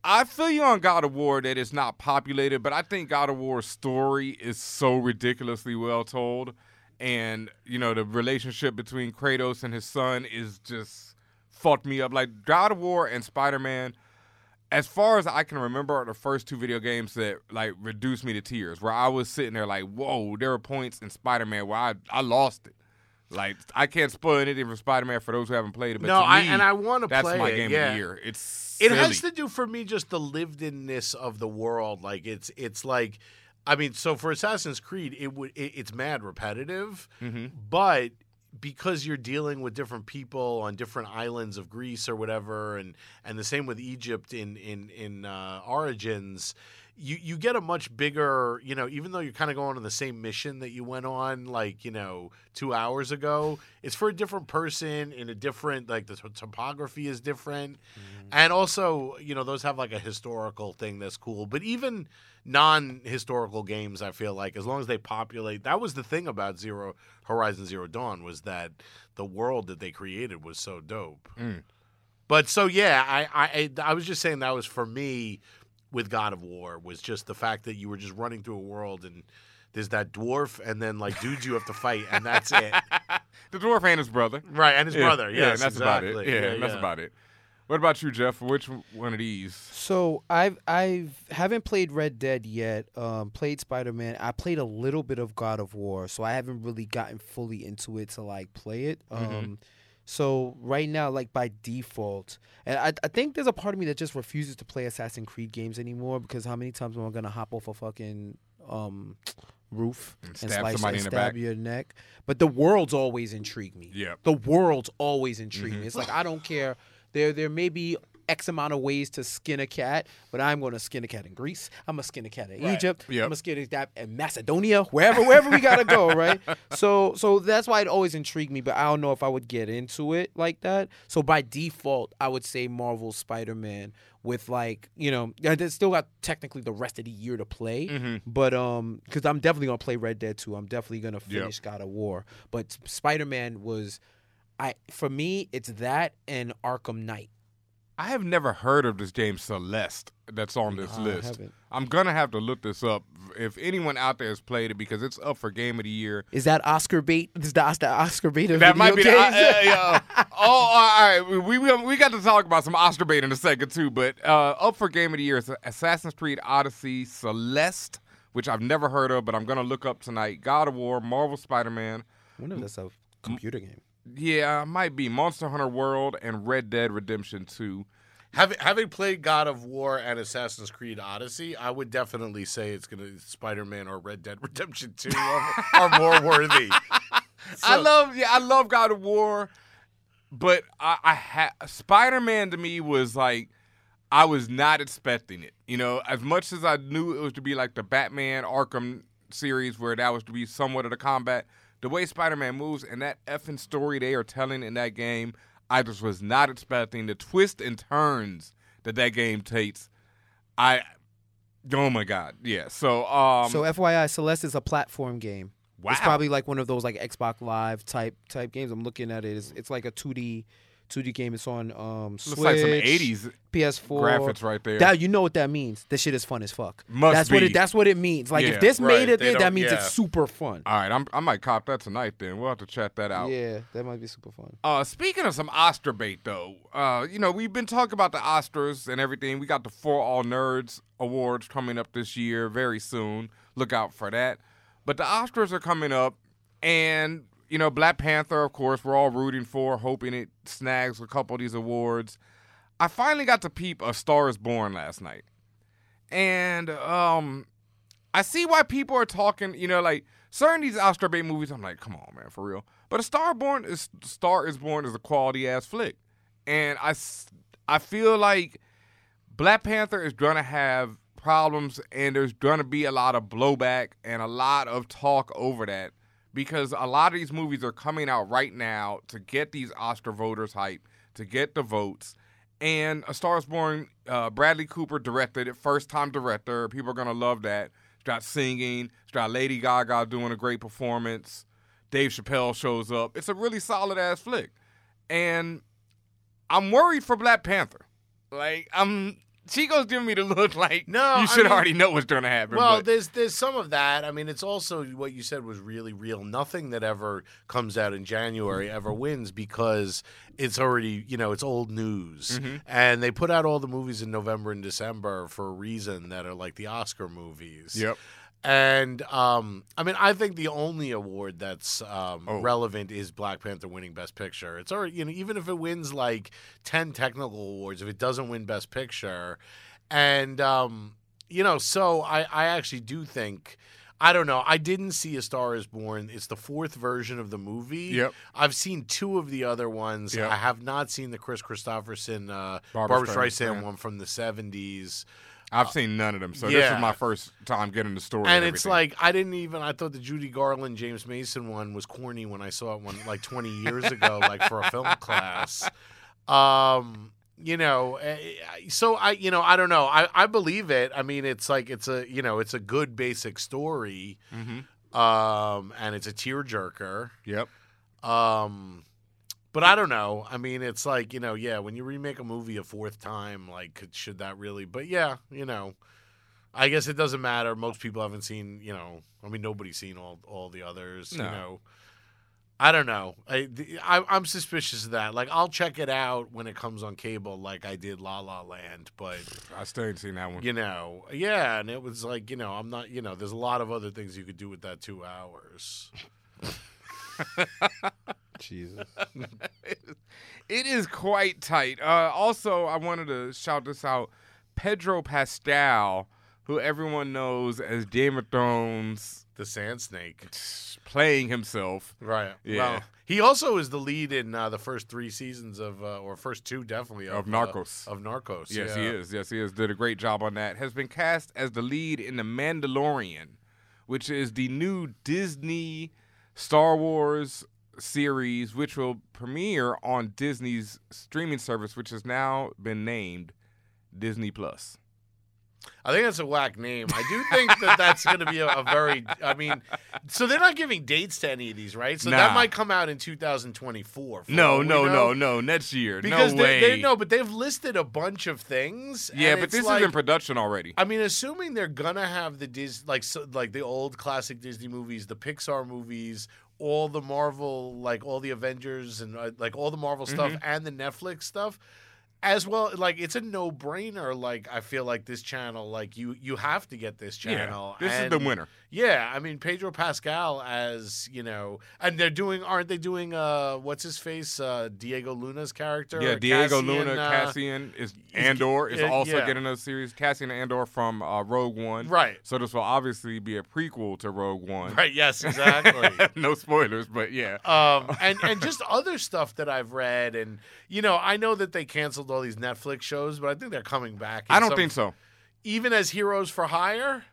I feel you on God of War that it's not populated, but I think God of War's story is so ridiculously well told, and you know the relationship between Kratos and his son is just fucked me up. Like God of War and Spider Man, as far as I can remember, are the first two video games that like reduced me to tears. Where I was sitting there like, whoa, there were points in Spider Man where I I lost it. Like I can't spoil anything from Spider Man for those who haven't played it. But no, to I, me, and I want to play. that's my it, game yeah. of the year. It's it has to do for me just the lived inness of the world. Like it's it's like, I mean, so for Assassin's Creed, it would it, it's mad repetitive, Mhm. but because you're dealing with different people on different islands of Greece or whatever, and and the same with Egypt in in in uh, Origins. You, you get a much bigger, you know, even though you're kind of going on the same mission that you went on, like, you know, two hours ago, it's for a different person in a different, like, the t- topography is different. And also, you know, those have like a historical thing that's cool. But even non historical games, I feel like, as long as they populate, that was the thing about Zero Horizon Zero Dawn was that the world that they created was so dope. Mm. But so yeah, I, I I was just saying that was for me with God of War was just the fact that you were just running through a world and there's that dwarf and then like dudes you have to fight and that's it. the dwarf and his brother, Right, and his Yeah, brother. yeah, Yes, and that's about it. exactly. Yeah, Yeah, that's yeah. about it. What about you, Jeff? Which one of these? So I've I've haven't played Red Dead yet. Um, played Spider Man. I played a little bit of God of War, so I haven't really gotten fully into it to like play it. Um, Mhm. So right now, like by default, and I I think there's a part of me that just refuses to play Assassin's Creed games anymore because how many times am I gonna hop off a fucking um roof And and, stab slice somebody and in the stab back? your neck? But the world's always intrigued me. Yeah. The world's always intrigued Mhm. me. It's like I don't care. There there may be X amount of ways to skin a cat, but I'm going to skin a cat in Greece. I'm gonna skin a cat in Right. Egypt. Yep. I'm gonna skin a cat in Macedonia, wherever wherever we gotta go, right? So so that's why it always intrigued me, but I don't know if I would get into it like that. So by default, I would say Marvel Spider Man with like you know I still got technically the rest of the year to play, Mhm. but um because I'm definitely gonna play Red Dead 2. I'm definitely gonna Yep. finish God of War, but Spider Man was. I for me, it's that and Arkham Knight. I have never heard of this game Celeste that's on this I list. I'm gonna have to look this up if anyone out there has played it because it's up for game of the year. Is that Oscar bait? Is that the Oscar bait? of That might be. The, uh, uh, yeah. oh, all right. We, we we got to talk about some Oscar bait in a second too. But uh, up for game of the year is Assassin's Creed Odyssey, Celeste, which I've never heard of, but I'm gonna look up tonight. God of War, Marvel Spider-Man. I wonder if that's a computer game. Yeah, uh, might be Monster Hunter World and Red Dead Redemption 2. Having having played God of War and Assassin's Creed Odyssey, I would definitely say it's gonna Spider Man or Red Dead Redemption Two are, are more worthy. I love yeah, I love God of War, but I, I ha- Spider Man to me was like I was not expecting it. You know, as much as I knew it was to be like the Batman Arkham series where that was to be somewhat of the combat, the way Spider Man moves and that effing story they are telling in that game, I just was not expecting the twists and turns that that game takes. I oh my god, yeah. So um, so FYI, Celeste is a platform game. Wow. It's probably like one of those like Xbox Live type type games. I'm looking at it. It's, it's like a 2D 2D game. It's on um Switch, Looks like some 80s PS4 graphics right there. That you know what that means. This shit is fun as fuck. Must that's what be. it. That's what it means. Like Yeah. if this Right, made it, they that means yeah. it's super fun. All right, I'm, I might cop that tonight. Then we'll have to chat that out. Yeah, that might be super fun. Uh, speaking of some Oscar bait, though, uh, you know we've been talking about the Oscars and everything. We got the For All Nerds awards coming up this year very soon. Look out for that. But the Oscars are coming up, and you know Black Panther, of course, we're all rooting for, hoping it snags a couple of these awards. I finally got to peep A Star Is Born last night, and um, I see why people are talking. You know, like certain these Oscar bait movies. I'm like, come on, man, for real. But a Star Born is Star is Born is a quality ass flick, and I, I feel like Black Panther is gonna have problems, and there's gonna be a lot of blowback and a lot of talk over that because a lot of these movies are coming out right now to get these Oscar voters hype, to get the votes. And A Star is Born, uh, Bradley Cooper directed it, first time director. People are gonna love that. It's got singing. It's got Lady Gaga doing a great performance. Dave Chappelle shows up. It's a really solid ass flick, and I'm worried for Black Panther. Like I'm, Chico's giving me the look like No, you I should mean- already know what's gonna happen. Well, but- there's there's some of that. I mean, it's also what you said was really real. Nothing that ever comes out in January ever wins because it's already you know it's old news. Mhm. And they put out all the movies in November and December for a reason that are like the Oscar movies. Yep. And um, I mean, I think the only award that's um, Oh. relevant is Black Panther winning Best Picture. It's already, you know, even if it wins like ten technical awards, if it doesn't win Best Picture, and um, you know, so I, I actually do think. I don't know. I didn't see A Star Is Born. It's the fourth version of the movie. Yep. I've seen two of the other ones. Yep. I have not seen the Kris Kristofferson uh, Barbra Barbara, Streisand. Streisand one from the seventies. I've seen none of them, so this is my first time getting the story. And And, it's like I didn't even. I thought the Judy Garland James Mason one was corny when I saw it one like 20 years ago, like for a film class. Um, you know, eh, so I, you know, I don't know. I I believe it. I mean, it's like it's a you know, it's a good basic story. Mhm. Um, and it's a tearjerker. Yep. Um. But I don't know. I mean, it's like you know, yeah. When you remake a movie a fourth time, like, could- should that really? But yeah, you know, I guess it doesn't matter. Most people haven't seen, you know, I mean, nobody's seen all all the others. You No. know, I don't know. I, the, I I'm suspicious of that. Like, I'll check it out when it comes on cable, like I did La La Land. But I still ain't seen that one. you know, yeah, and it was like, you know, I'm not, you know, there's a lot of other things you could do with that two hours. Jesus. it is quite tight. Uh, also, I wanted to shout this out: Pedro Pascal, who everyone knows as Game of Thrones, the Sand Snake, playing himself. Right. Yeah. Well, he also is the lead in uh, the first three seasons of, uh, or first two definitely of of, uh, Narcos. of Narcos. Yes, yeah. he is. Yes, he is. Did a great job on that. Has been cast as the lead in The Mandalorian, which is the new Disney Star Wars series, which will premiere on Disney's streaming service, which has now been named Disney Plus. I think that's a whack name. I do think that that's going to be a, a very. I mean, so they're not giving dates to any of these, right? So that might come out in 2024. No, no, know. no, no. Next year. Because no they, way. they no, but they've listed a bunch of things. yeah, but this like, is in production already. I mean, assuming they're gonna have the Dis like so, like the old classic Disney movies, the Pixar movies, all the Marvel, like all the Avengers and uh, like all the Marvel stuff Mhm. and the Netflix stuff. As well, like it's a no-brainer. Like I feel like this channel, like you, you have to get this Yeah, channel. this is the winner. Yeah, I mean Pedro Pascal as you know, and they're doing, aren't they doing? uh What's his face? Uh Diego Luna's character. Yeah, Diego Cassian, Luna, uh, Cassian is Andor is yeah, also yeah. getting a series. Cassian Andor from uh, Rogue One, Right. So this will obviously be a prequel to Rogue One, Right, yes, exactly. no spoilers, but yeah. um, and and just other stuff that I've read, and you know, I know that they canceled all these Netflix shows, but I think they're coming back. I don't some- think so. Even as Heroes for Hire,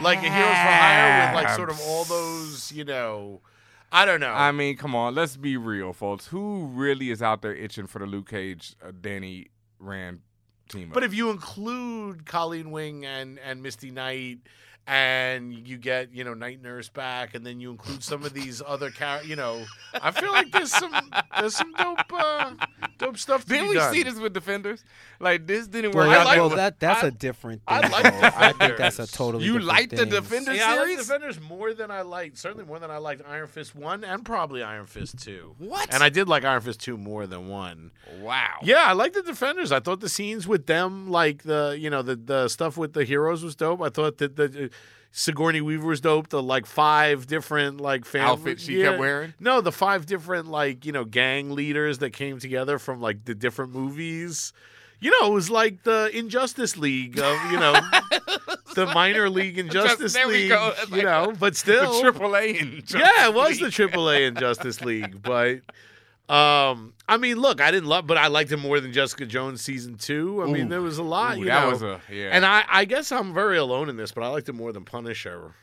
like a Heroes for Hire with like sort of all those, you know, I don't know. I mean, come on, let's be real, folks. Who really is out there itching for the Luke Cage, uh, Danny Rand team? But if you include Colleen Wing and and Misty Knight, and you get you know Night Nurse back, and then you include some of these other characters, you know, I feel like there's some there's some dope uh, dope stuff. To didn't be we done. see this with Defenders? Like this didn't work Well, out. that- well, well. that that's I- a different I thing. like though. I think that's a totally You like the thing. Defenders Yeah, I like series? Defenders more than I liked, certainly more than I liked Iron Fist 1 and probably Iron Fist 2. What? And I did like Iron Fist 2 more than 1. Wow. Yeah, I like the Defenders. I thought the scenes with them, like the, you know, the, the stuff with the heroes was dope. I thought that the. Sigourney Weaver was dope. The like five different like family Outfits she kept wearing? No, the five different like you know gang leaders that came together from like the different movies. You know, it was like the Injustice League of you know the minor league Injustice there we League. go. You like know, but still the Triple A in yeah, it was the AAA Injustice League, but um, I mean, look, I didn't love, but I liked it more than Jessica Jones season two. I mean, there was a lot. Ooh, you that know. was a- yeah. And I, I guess I'm very alone in this, but I liked it more than Punisher.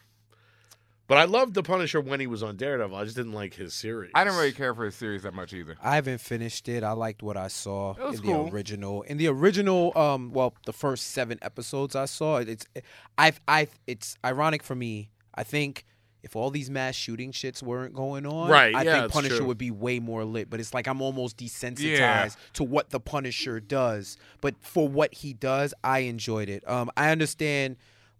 But I loved the Punisher when he was on Daredevil. I just didn't like his series. I didn't really care for his series that much either. I haven't finished it. I liked what I saw It was in cool. the original. In the original, um, well, the first seven episodes I saw, it's, I, I, it's ironic for me. I think if all these mass shooting shits weren't going on, Right, I yeah, think Punisher true. would be way more lit. But it's like I'm almost desensitized Yeah. to what the Punisher does. But for what he does, I enjoyed it. Um, I understand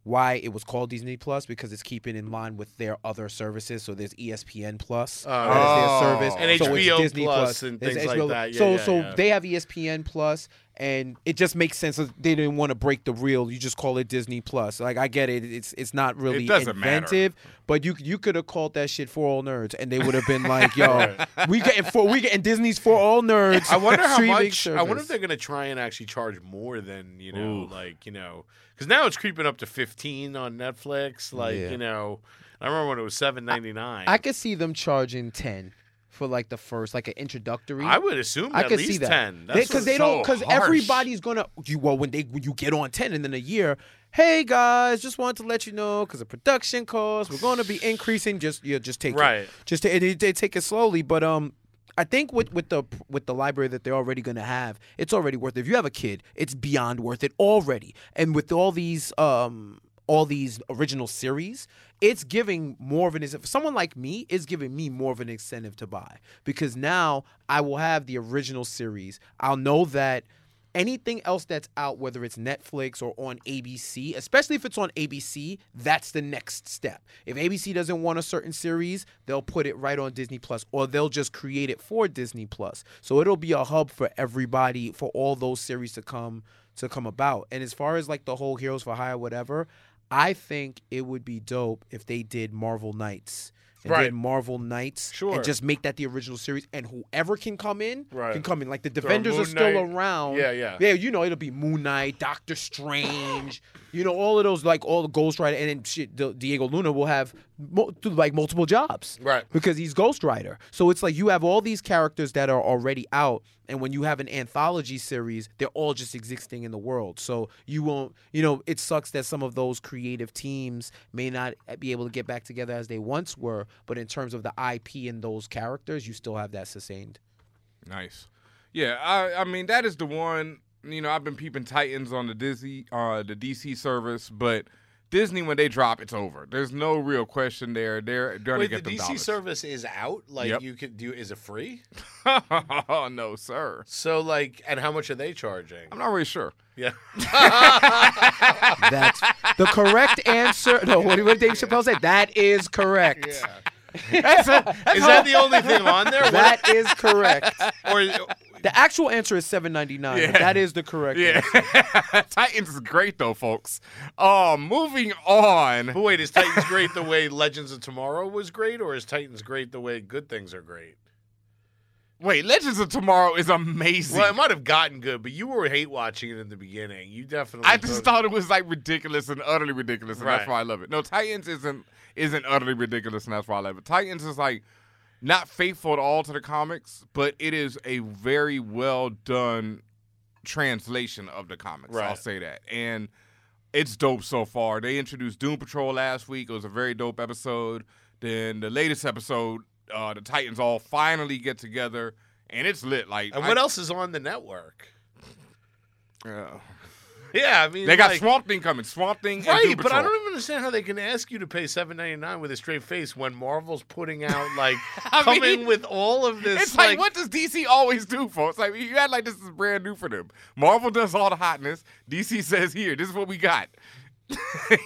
why it was called Disney Plus because it's keeping in line with their other services. So there's ESPN Plus, Oh, that is their service, And so it's HBO Disney Plus and There's things like that. Yeah, so yeah, so yeah. they have ESPN Plus, and it just makes sense. that They didn't want to break the reel. You just call it Disney Plus. Like I get it. It's it's not really doesn't matter. inventive, but you you could have called that shit for all nerds, and they would have been like, "Yo, we getting for we getting Disney's for all nerds." I wonder how streaming much. I wonder if they're going to try and actually charge more than you know, Ooh. like you know, because now it's creeping up to fifteen on Netflix. Like Yeah. you know, I remember when it was seven ninety nine. I could see them charging ten for like the first like an introductory. I would assume I at could least see that 10. That's because they, so don't because everybody's gonna you well when they when you get on ten and then a year. Hey guys, just wanted to let you know because of production costs, we're going to be increasing. Just yeah, just take Right. it. Just they, they take it slowly, but um. I think with, with the with the library that they're already going to have, it's already worth it. If you have a kid, it's beyond worth it already. And with all these um all these original series, it's giving more of an incentive. Someone like me is giving me more of an incentive to buy because now I will have the original series. I'll know that anything else that's out, whether it's Netflix or on ABC, especially if it's on ABC, that's the next step. If ABC doesn't want a certain series, they'll put it right on Disney Plus, or they'll just create it for Disney Plus. So it'll be a hub for everybody for all those series to come to come about. And as far as like the whole Heroes for Hire, whatever, I think it would be dope if they did Marvel Knights. And Right. did Marvel Knights Sure. and just make that the original series, and whoever can come in Right. can come in. Like the Defenders are still Knight. around. Yeah, yeah. Yeah, you know, it'll be Moon Knight, Doctor Strange, you know, all of those, like all the Ghost Rider, and then shit, Diego Luna will have like multiple jobs. Right. Because he's Ghost Rider. So it's like you have all these characters that are already out, and when you have an anthology series, they're all just existing in the world. So you won't, you know, it sucks that some of those creative teams may not be able to get back together as they once were, but in terms of the IP and those characters, you still have that sustained. Nice. Yeah, I I mean that is the one you know, I've been peeping Titans on the Disney, uh, the DC service, but Disney when they drop, it's over. There's no real question there. They're gonna get the the DC dollars. service is out. Like Yep. you could do. Is it free? oh no, sir. So like, and how much are they charging? I'm not really sure. Yeah. That's the correct answer. No, what did what did Dave Chappelle say? That is correct. That's a- that's Is that the only thing on there? That is correct. or The actual answer is seven ninety nine. Yeah. That is the correct Yeah, answer. Titans is great though, folks. Um, moving on. But wait, is Titans great the way Legends of Tomorrow was great, or is Titans great the way Good Things are great? Wait, Legends of Tomorrow is amazing. Well, it might have gotten good, but you were hate watching it in the beginning. You definitely. I just thought it was like ridiculous and utterly ridiculous, and that's why I love it. No, Titans isn't isn't utterly ridiculous, and that's why I love it. Titans is like not faithful at all to the comics, but it is a very well done translation of the comics. Right. I'll say that, and it's dope so far. They introduced Doom Patrol last week. It was a very dope episode. Then the latest episode, uh, the Titans all finally get together, and it's lit. Like, And I- what else is on the network? Yeah. Yeah, I mean They got like- Swamp Thing coming. Swamp Thing, and Right, Doom but I don't even understand how they can ask you to pay seven ninety nine with a straight face when Marvel's putting out like coming mean, with all of this. It's like, what does DC always do, folks? Like you act like this is brand new for them. Marvel does all the hotness. DC says, "Here, this is what we got."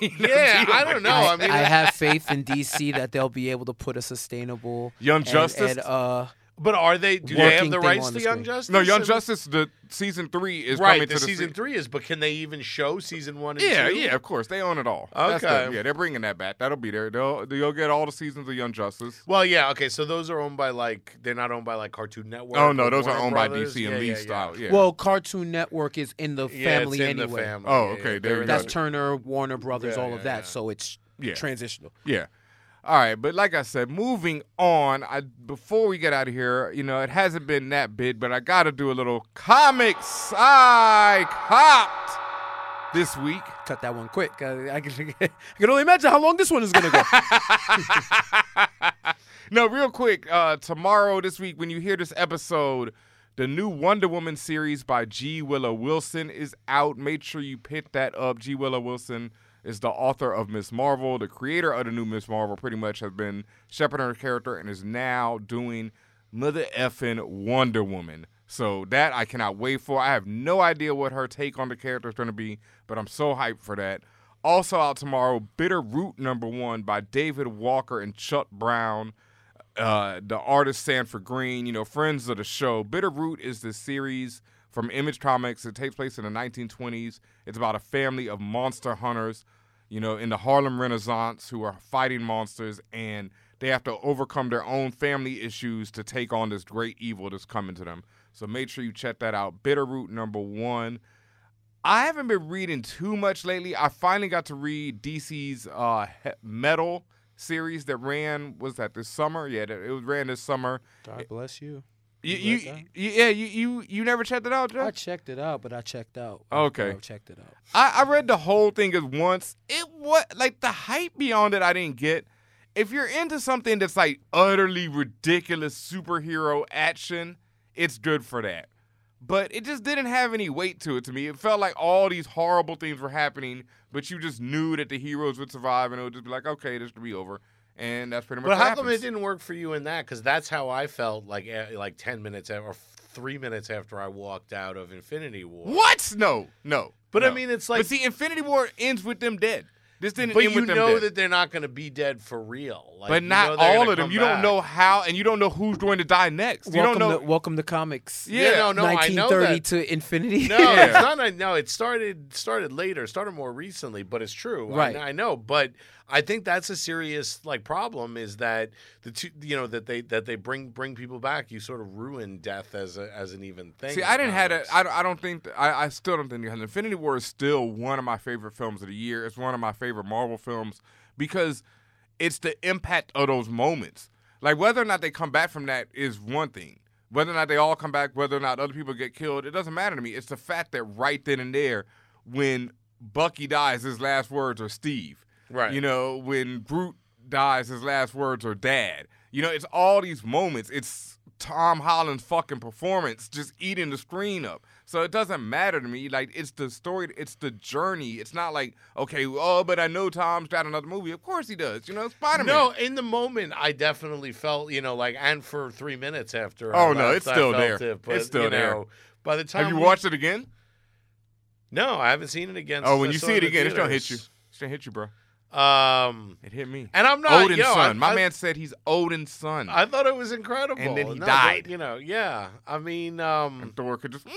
You know, Yeah, I don't it. know. I mean, I have faith in DC that they'll be able to put a sustainable Young and- Justice? and, uh, But are they? Do they have the rights to the Young. Justice? No, Young Justice. The season three is right. coming The to the season se- three is, but can they even show season one and Yeah, two? yeah, of course they own it all. Okay. them. yeah, they're bringing that back. That'll be there. They'll they'll get all the seasons of Young Justice. Well, yeah, okay. So those are owned by like they're not owned by like Cartoon Network. Oh no, or those are Warner owned by DC and Yeah, Lee yeah, style. Yeah. Well, Cartoon Network is in the Yeah, it's family in the anyway. family. Oh, okay, yeah, there you they're That's. Turner, Warner Brothers, Yeah, all yeah, of that. yeah. So it's Yeah. transitional. Yeah. All right, but like I said, moving on. I before we get out of here, you know, it hasn't been that big, but I got to do a little comics I copped this week. Cut that one quick. I, I can, I can only imagine how long this one is going to go. no, real quick. Uh, tomorrow, this week, when you hear this episode, the new Wonder Woman series by G. Willow Wilson is out. Make sure you pick that up. G. Willow Wilson is the author of Miss Marvel, the creator of the new Miss Marvel. Pretty much has been shepherding her character and is now doing Mother effing Wonder Woman. So that I cannot wait for. I have no idea what her take on the character is going to be, but I'm so hyped for that. Also out tomorrow, Bitter Root number one by David Walker and Chuck Brown. Uh, the artist Sanford Greene, you know, friends of the show. Bitter Root is the series from Image Comics. It takes place in the 1920s. It's about a family of monster hunters, you know, in the Harlem Renaissance who are fighting monsters and they have to overcome their own family issues to take on this great evil that's coming to them. So make sure you check that out. Bitter Root number one. I haven't been reading too much lately. I finally got to read DC's uh, Metal series that ran was that this summer? Yeah, it ran this summer. God bless you. You, You you, you- yeah, you, you you never checked it out, Jeff? I checked it out, but I checked out. Okay. I checked it out. I, I read the whole thing at once. It what like the hype beyond it I didn't get. If you're into something that's like utterly ridiculous superhero action, it's good for that. But it just didn't have any weight to it to me. It felt like all these horrible things were happening, but you just knew that the heroes would survive and it would just be like, okay, this will be over. And that's pretty much But what how come it didn't work for you in that? Because that's how I felt like eh, like ten minutes or three minutes after I walked out of Infinity War. What? No, no. But I mean, it's like- But see, Infinity War ends with them dead. This didn't But end you with them know dead. that they're not going to be dead for real. Like, but you not know all of them. come You don't know how, and you don't know who's going to die next. You welcome don't know. To, welcome to comics. Yeah, no, no, I know 1930 that. to infinity. No, it's not. a- No, it started started later. Started more recently, but it's true. Right. kn- I, know, but I think that's a serious like problem. Is that the two? You know that they that they bring bring people back. You sort of ruin death as a as an even thing. See, I didn't comics. it. I, I don't think. I, I still don't think. Infinity War is still one of my favorite films of the year. It's one of my favorite Marvel films because it's the impact of those moments. Like whether or not they come back from that is one thing. Whether or not they all come back, whether or not other people get killed, it doesn't matter to me. It's the fact that right then and there, when Bucky dies, his last words are Steve. Right. You know, when Groot dies, his last words are Dad. You know, it's all these moments. It's Tom Holland's fucking performance just eating the screen up. So it doesn't matter to me. Like it's the story, it's the journey. It's not like okay, oh, but I know Tom's got another movie. Of course he does. You know, Spider Man. No, in the moment, I definitely felt, you know, like, and for three minutes after. Oh, no, left, it's still there. It, but, It's still there. By the time Have you we- watched it again? No, I haven't seen it again. Oh, when you see it again, it's gonna hit you. It's gonna hit you, bro. Um, it hit me. And I'm not Odin's son. I- My I- man said he's Odin's son. I thought it was incredible, And then he No, died. but, you know, yeah. I mean, um, and Thor could just.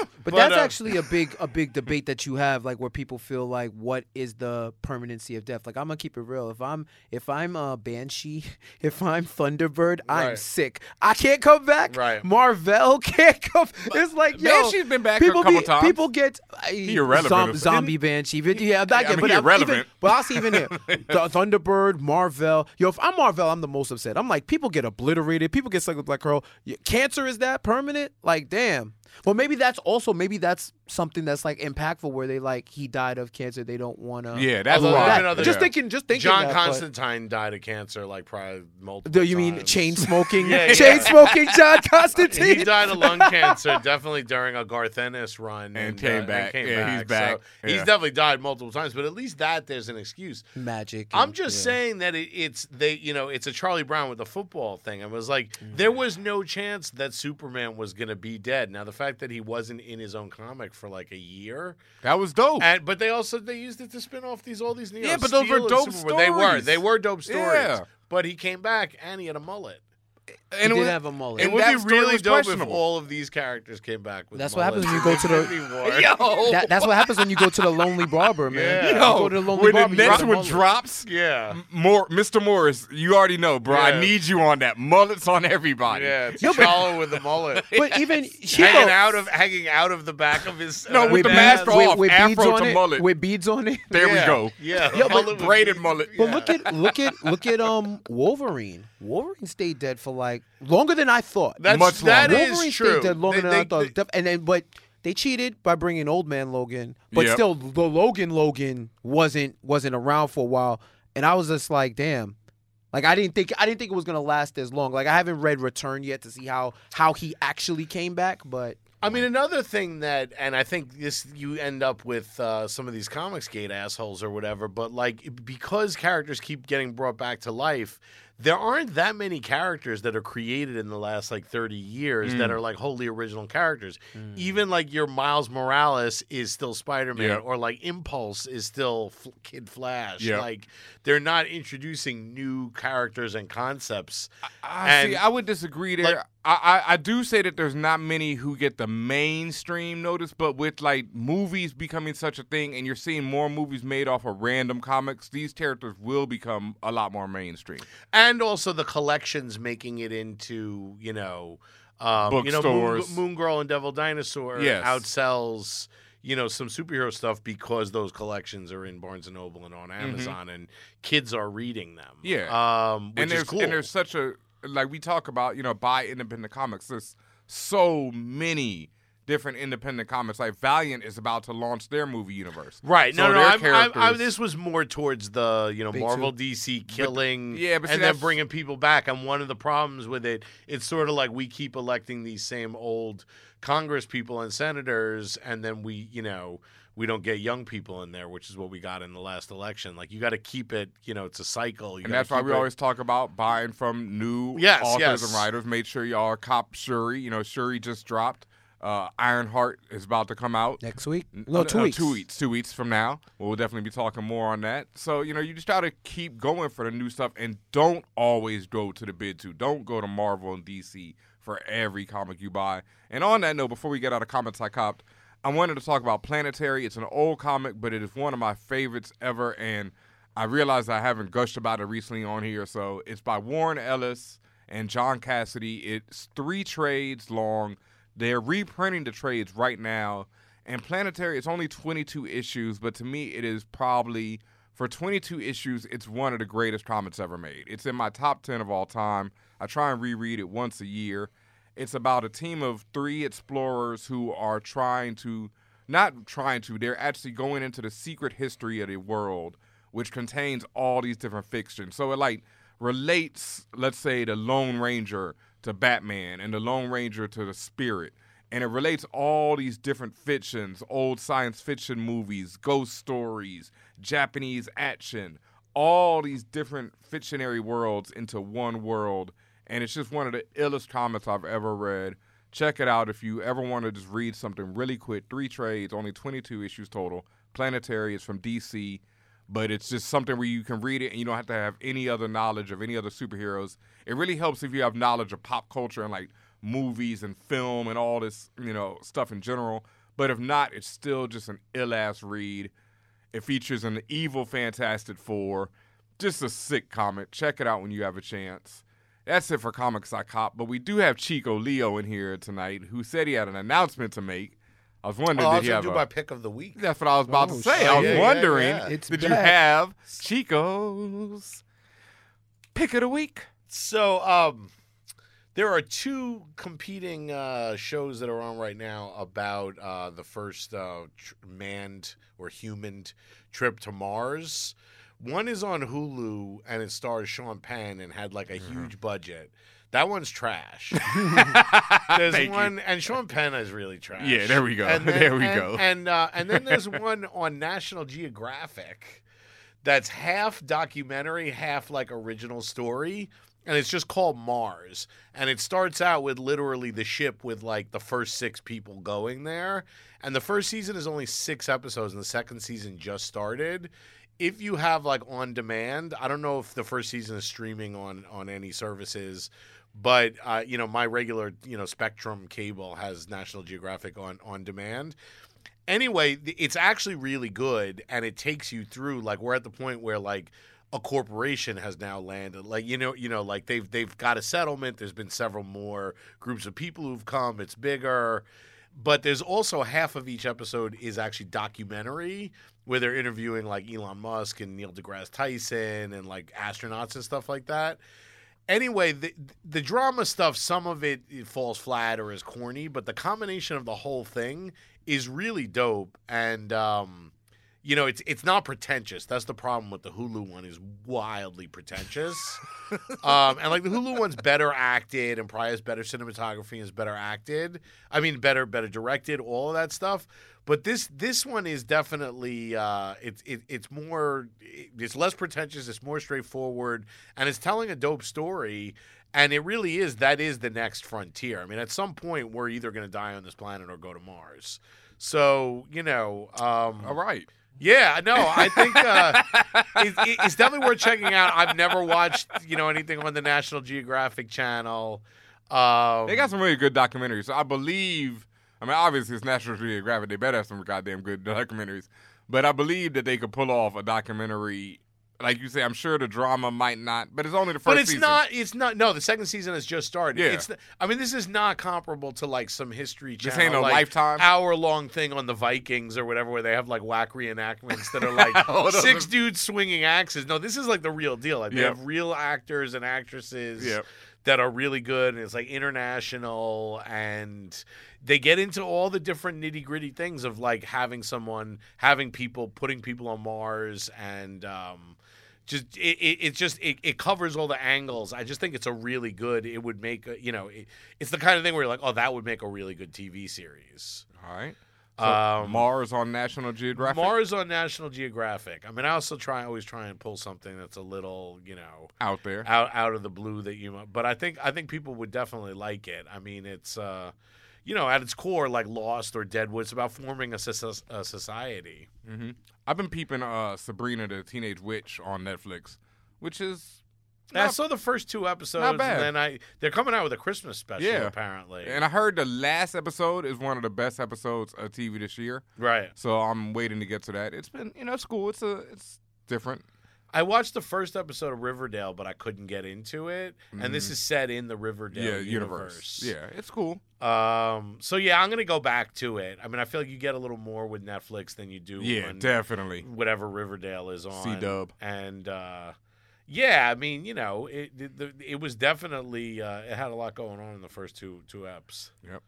But, But, that's uh, actually a big a big debate that you have, like where people feel like what is the permanency of death? Like I'm gonna keep it real. If I'm if I'm a banshee, if I'm Thunderbird, I'm sick. I can't come back. Right. Marvel can't come. It's like yo, Banshee's been back a people couple be- times. People get uh, He irrelevant, zom- isn't zombie banshee. But yeah, I'm not I mean, but I'm even, irrelevant. but I'll see even here. Th- Thunderbird, Marvel. Yo, if I'm Marvel, I'm the most upset. I'm like, people get obliterated. People get stuck with black girl. Cancer is that permanent? Like, damn. Well, maybe that's also maybe that's something that's like impactful where they like he died of cancer. They don't want to. Yeah, that's although why. there have been other- Just thinking, just thinking. John that, but- Constantine died of cancer, like probably multiple. Do you mean chain smoking? Yeah, chain yeah. smoking John Constantine. He died of lung cancer, definitely during a Garth Ennis run, And came uh, back. came Yeah, he's back. So he's definitely died multiple times, but at least that there's an excuse. Magic. I'm and- just yeah. saying that it, it's they, you know, it's a Charlie Brown with the football thing. I was like, there was no chance that Superman was gonna be dead. Now the fact that he wasn't in his own comic for like a year, That was dope. and but they also they used it to spin off these all these. Know, Yeah, but those were Steel dope Superboy. They were they were dope stories. Yeah. But he came back and he had a mullet. He and it did have a mullet. It would be really was dope if all of these characters came back with That's what happens when you go to the- Infinity War. Yo. That, that's what happens when you go to the Lonely Barber, man. Yeah. You Yo, go to the Lonely when Barber. the next one drops, Yeah. more Mr. Morris, you already know, bro. I need you on that. Mullets on everybody. Yeah, it's Yo, but- T'Challa with the mullet. But even hanging out of hanging out of the back of his No, uh, with the vest. mask off, beads afro on to it, mullet. with beads on it. There Yeah, we go. Yeah, Yeah, mullet braided mullet. But look at look at look at um Wolverine. Wolverine stayed dead for like longer than I thought. That's much that longer. is Wolverine true. stayed dead longer They- than they- I thought. they- and then but they cheated by bringing old man Logan. But Yep. still, the Logan Logan wasn't wasn't around for a while, and I was just like, damn. Like I didn't think I didn't think it was gonna last as long. Like I haven't read Return yet to see how how he actually came back, but I mean, another thing that, and I think this you end up with uh, some of these comics gate assholes or whatever, but like because characters keep getting brought back to life, there aren't that many characters that are created in the last like 30 years that Mm. are like wholly original characters. Even like your Miles Morales is still Spider Man, Yeah. or like Impulse is still F- Kid Flash. Yeah. Like they're not introducing new characters and concepts. I And, see. I would disagree there. like- I, I I do say that there's not many who get the mainstream notice, but with like movies becoming such a thing, and you're seeing more movies made off of random comics, these characters will become a lot more mainstream. and also the collections making it into you know um, you know Moon, Moon Girl and Devil Dinosaur Yes. outsells you know some superhero stuff because those collections are in Barnes and Noble and on Amazon and kids are reading them Mm-hmm. Yeah. um which and there's is cool and there's such a like we talk about you know buy independent comics. There's so many different independent comics. Like Valiant is about to launch their movie universe. Right. No, So no. their I'm, I'm, I, characters- this was more towards the you know Marvel, two. DC killing, yeah, but see, and then bringing people back. And one of the problems with it, it's sort of like we keep electing these same old Congress people and senators, and then we, you know, we don't get young people in there, which is what we got in the last election. Like you got to keep it, you know, it's a cycle. You and that's why we it- always talk about buying from new Yes, authors yes. and writers. Make sure y'all are cop Shuri. You know, Shuri just dropped. Uh, Ironheart is about to come out next week. No, uh, two uh, weeks. Two weeks. Two weeks from now. We'll definitely be talking more on that. So you know, you just gotta keep going for the new stuff, and don't always go to the bid two. Don't go to Marvel and DC for every comic you buy. And on that note, before we get out of comments I copped, I wanted to talk about Planetary. It's an old comic, but it is one of my favorites ever, and I realized I haven't gushed about it recently on here. So it's by Warren Ellis and John Cassaday. It's three trades long. They're reprinting the trades right now. And Planetary, it's only 22 issues, but to me, it is probably, for 22 issues, it's one of the greatest comics ever made. It's in my top 10 of all time. I try and reread it once a year. It's about a team of three explorers who are trying to, not trying to, they're actually going into the secret history of the world, which contains all these different fictions. So it like relates, let's say, the Lone Ranger to Batman and the Lone Ranger to the Spirit. and it relates all these different fictions, old science fiction movies, ghost stories, Japanese action, all these different fictionary worlds into one world. And it's just one of the illest comics I've ever read. Check it out if you ever want to just read something really quick. Three trades, only 22 issues total. Planetary is from DC, but it's just something where you can read it and you don't have to have any other knowledge of any other superheroes. It really helps if you have knowledge of pop culture and like movies and film and all this, you know, stuff in general. But if not, it's still just an ill ass read. It features an evil Fantastic Four. Just a sick comic. Check it out when you have a chance. That's it for Comics I Cop, but we do have Chico Leo in here tonight who said he had an announcement to make. I was wondering, Oh, I did was he gonna have do a- my pick of the week. That's what I was about Oh, to say. shit. I was Yeah, yeah, wondering, yeah. It's did you have Chico's pick of the week? So, um, there are two competing uh, shows that are on right now about uh, the first uh, tr- manned or human trip to Mars. One is on Hulu and it stars Sean Penn and had like a Mm-hmm. huge budget. That one's trash. there's Thank you. one, and Sean Penn is really trash. Yeah, there we go. And then- There we and- go. And uh, and then there's one on National Geographic that's half documentary, half like original story. And it's just called Mars. And it starts out with literally the ship with like the first six people going there. And the first season is only six episodes, and the second season just started. If you have like on demand, I don't know if the first season is streaming on on any services, but uh, you know my regular you know Spectrum cable has National Geographic on on demand anyway, it's actually really good, and it takes you through. Like we're at the point where like a corporation has now landed. Like you know, you know, like they've they've got a settlement. There's been several more groups of people who've come. It's bigger. But there's also half of each episode is actually documentary where they're interviewing like Elon Musk and Neil deGrasse Tyson and like astronauts and stuff like that anyway, the the drama stuff, some of it, it falls flat or is corny, but the combination of the whole thing is really dope. And um, you know, it's it's not pretentious. That's the problem with the Hulu one is wildly pretentious. um, and like the Hulu one's better acted and probably has better cinematography and is better acted. I mean, better better directed, all of that stuff. But this this one is definitely uh, it's it, it's more it's less pretentious. It's more straightforward, and it's telling a dope story. And it really is that is the next frontier. I mean, at some point we're either going to die on this planet or go to Mars. So you know, um, all right. Yeah, no, I think uh, it, it- it's definitely worth checking out. I've never watched you know anything on the National Geographic Channel. Um, They got some really good documentaries. So I believe, I mean, obviously it's National Geographic. They better have some goddamn good documentaries. But I believe that they could pull off a documentary. Like you say, I'm sure the drama might not, but it's only the first but it's season. not. It's not. No, the second season has just started. Yeah. It's. I mean, this is not comparable to like some History channel, This ain't no like, Lifetime? hour long thing on the Vikings or whatever, where they have like whack reenactments that are like six dudes swinging axes. No, this is like the real deal. Like they Yep. have real actors and actresses. Yep. That are really good, and it's like international, and they get into all the different nitty gritty things of like having someone, having people, putting people on Mars, and um, just it, it, it just it, it covers all the angles. I just think it's a really good. It would make a, you know it, it's the kind of thing where you're like, oh, that would make a really good TV series. All right. So Um, Mars on National Geographic. Mars on National Geographic. I mean, I also try always try and pull something that's a little you know out there, out out of the blue that you. But I think I think people would definitely like it. I mean, it's. uh you know, at its core, like Lost or Deadwood, it's about forming a, a society. hmm I've been peeping uh, Sabrina the Teenage Witch on Netflix, which is I saw the first two episodes, not bad. and then I they're coming out with a Christmas special yeah, apparently. And I heard the last episode is one of the best episodes of TV this year. Right. So I'm waiting to get to that. It's been you know it's cool. It's a it's different. I watched the first episode of Riverdale, but I couldn't get into it. And this Mhm. is set in the Riverdale Yeah, universe. universe. Yeah, it's cool. Um. So yeah, I'm gonna go back to it. I mean, I feel like you get a little more with Netflix than you do. Yeah, definitely. Whatever Riverdale is on. C-dub. And uh, yeah, I mean, you know, it it, the, it was definitely uh, it had a lot going on in the first two two eps. Yep.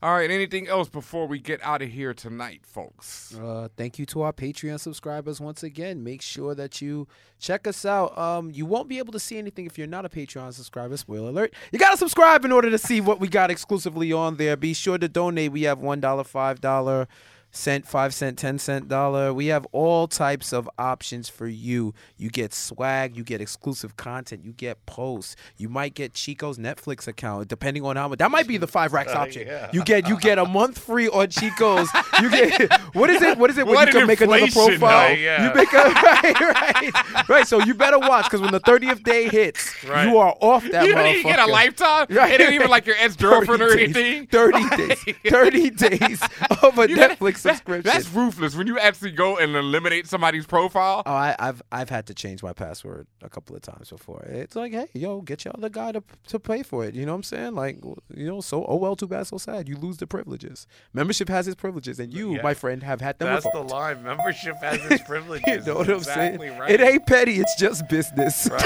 All right, anything else before we get out of here tonight, folks? Uh, thank you to our Patreon subscribers once again. Make sure that you check us out. Um, you won't be able to see anything if you're not a Patreon subscriber. Spoiler alert! You gotta subscribe in order to see what we got exclusively on there. Be sure to donate. We have one dollar, five dollar cent, five cent, ten cent dollar. We have all types of options for you. You get swag, you get exclusive content, you get posts. You might get Chico's Netflix account, depending on how much. That might be the five racks option. Yeah. You get you get a month free on Chico's. You get what is it? What is it? When What you can make another profile. Yeah. You make a right, right, right. So you better watch because when the thirtieth day hits, Right. you are off that. you don't even get a lifetime. Right. It ain't even like your ex girlfriend or anything. 30 days. 30 days of a You know, Netflix that- subscription. That's ruthless. When you actually go and eliminate somebody's profile. Oh, I, I've I've had to change my password a couple of times before. It's like, hey, yo, get your other guy to to pay for it. You know what I'm saying? Like, you know, so oh well, too bad, so sad. You lose the privileges. Membership has its privileges, and you, Yeah. my friend, have had them. That's the line. Membership has its privileges. You know what I'm exactly saying? Right. It ain't petty. It's just business.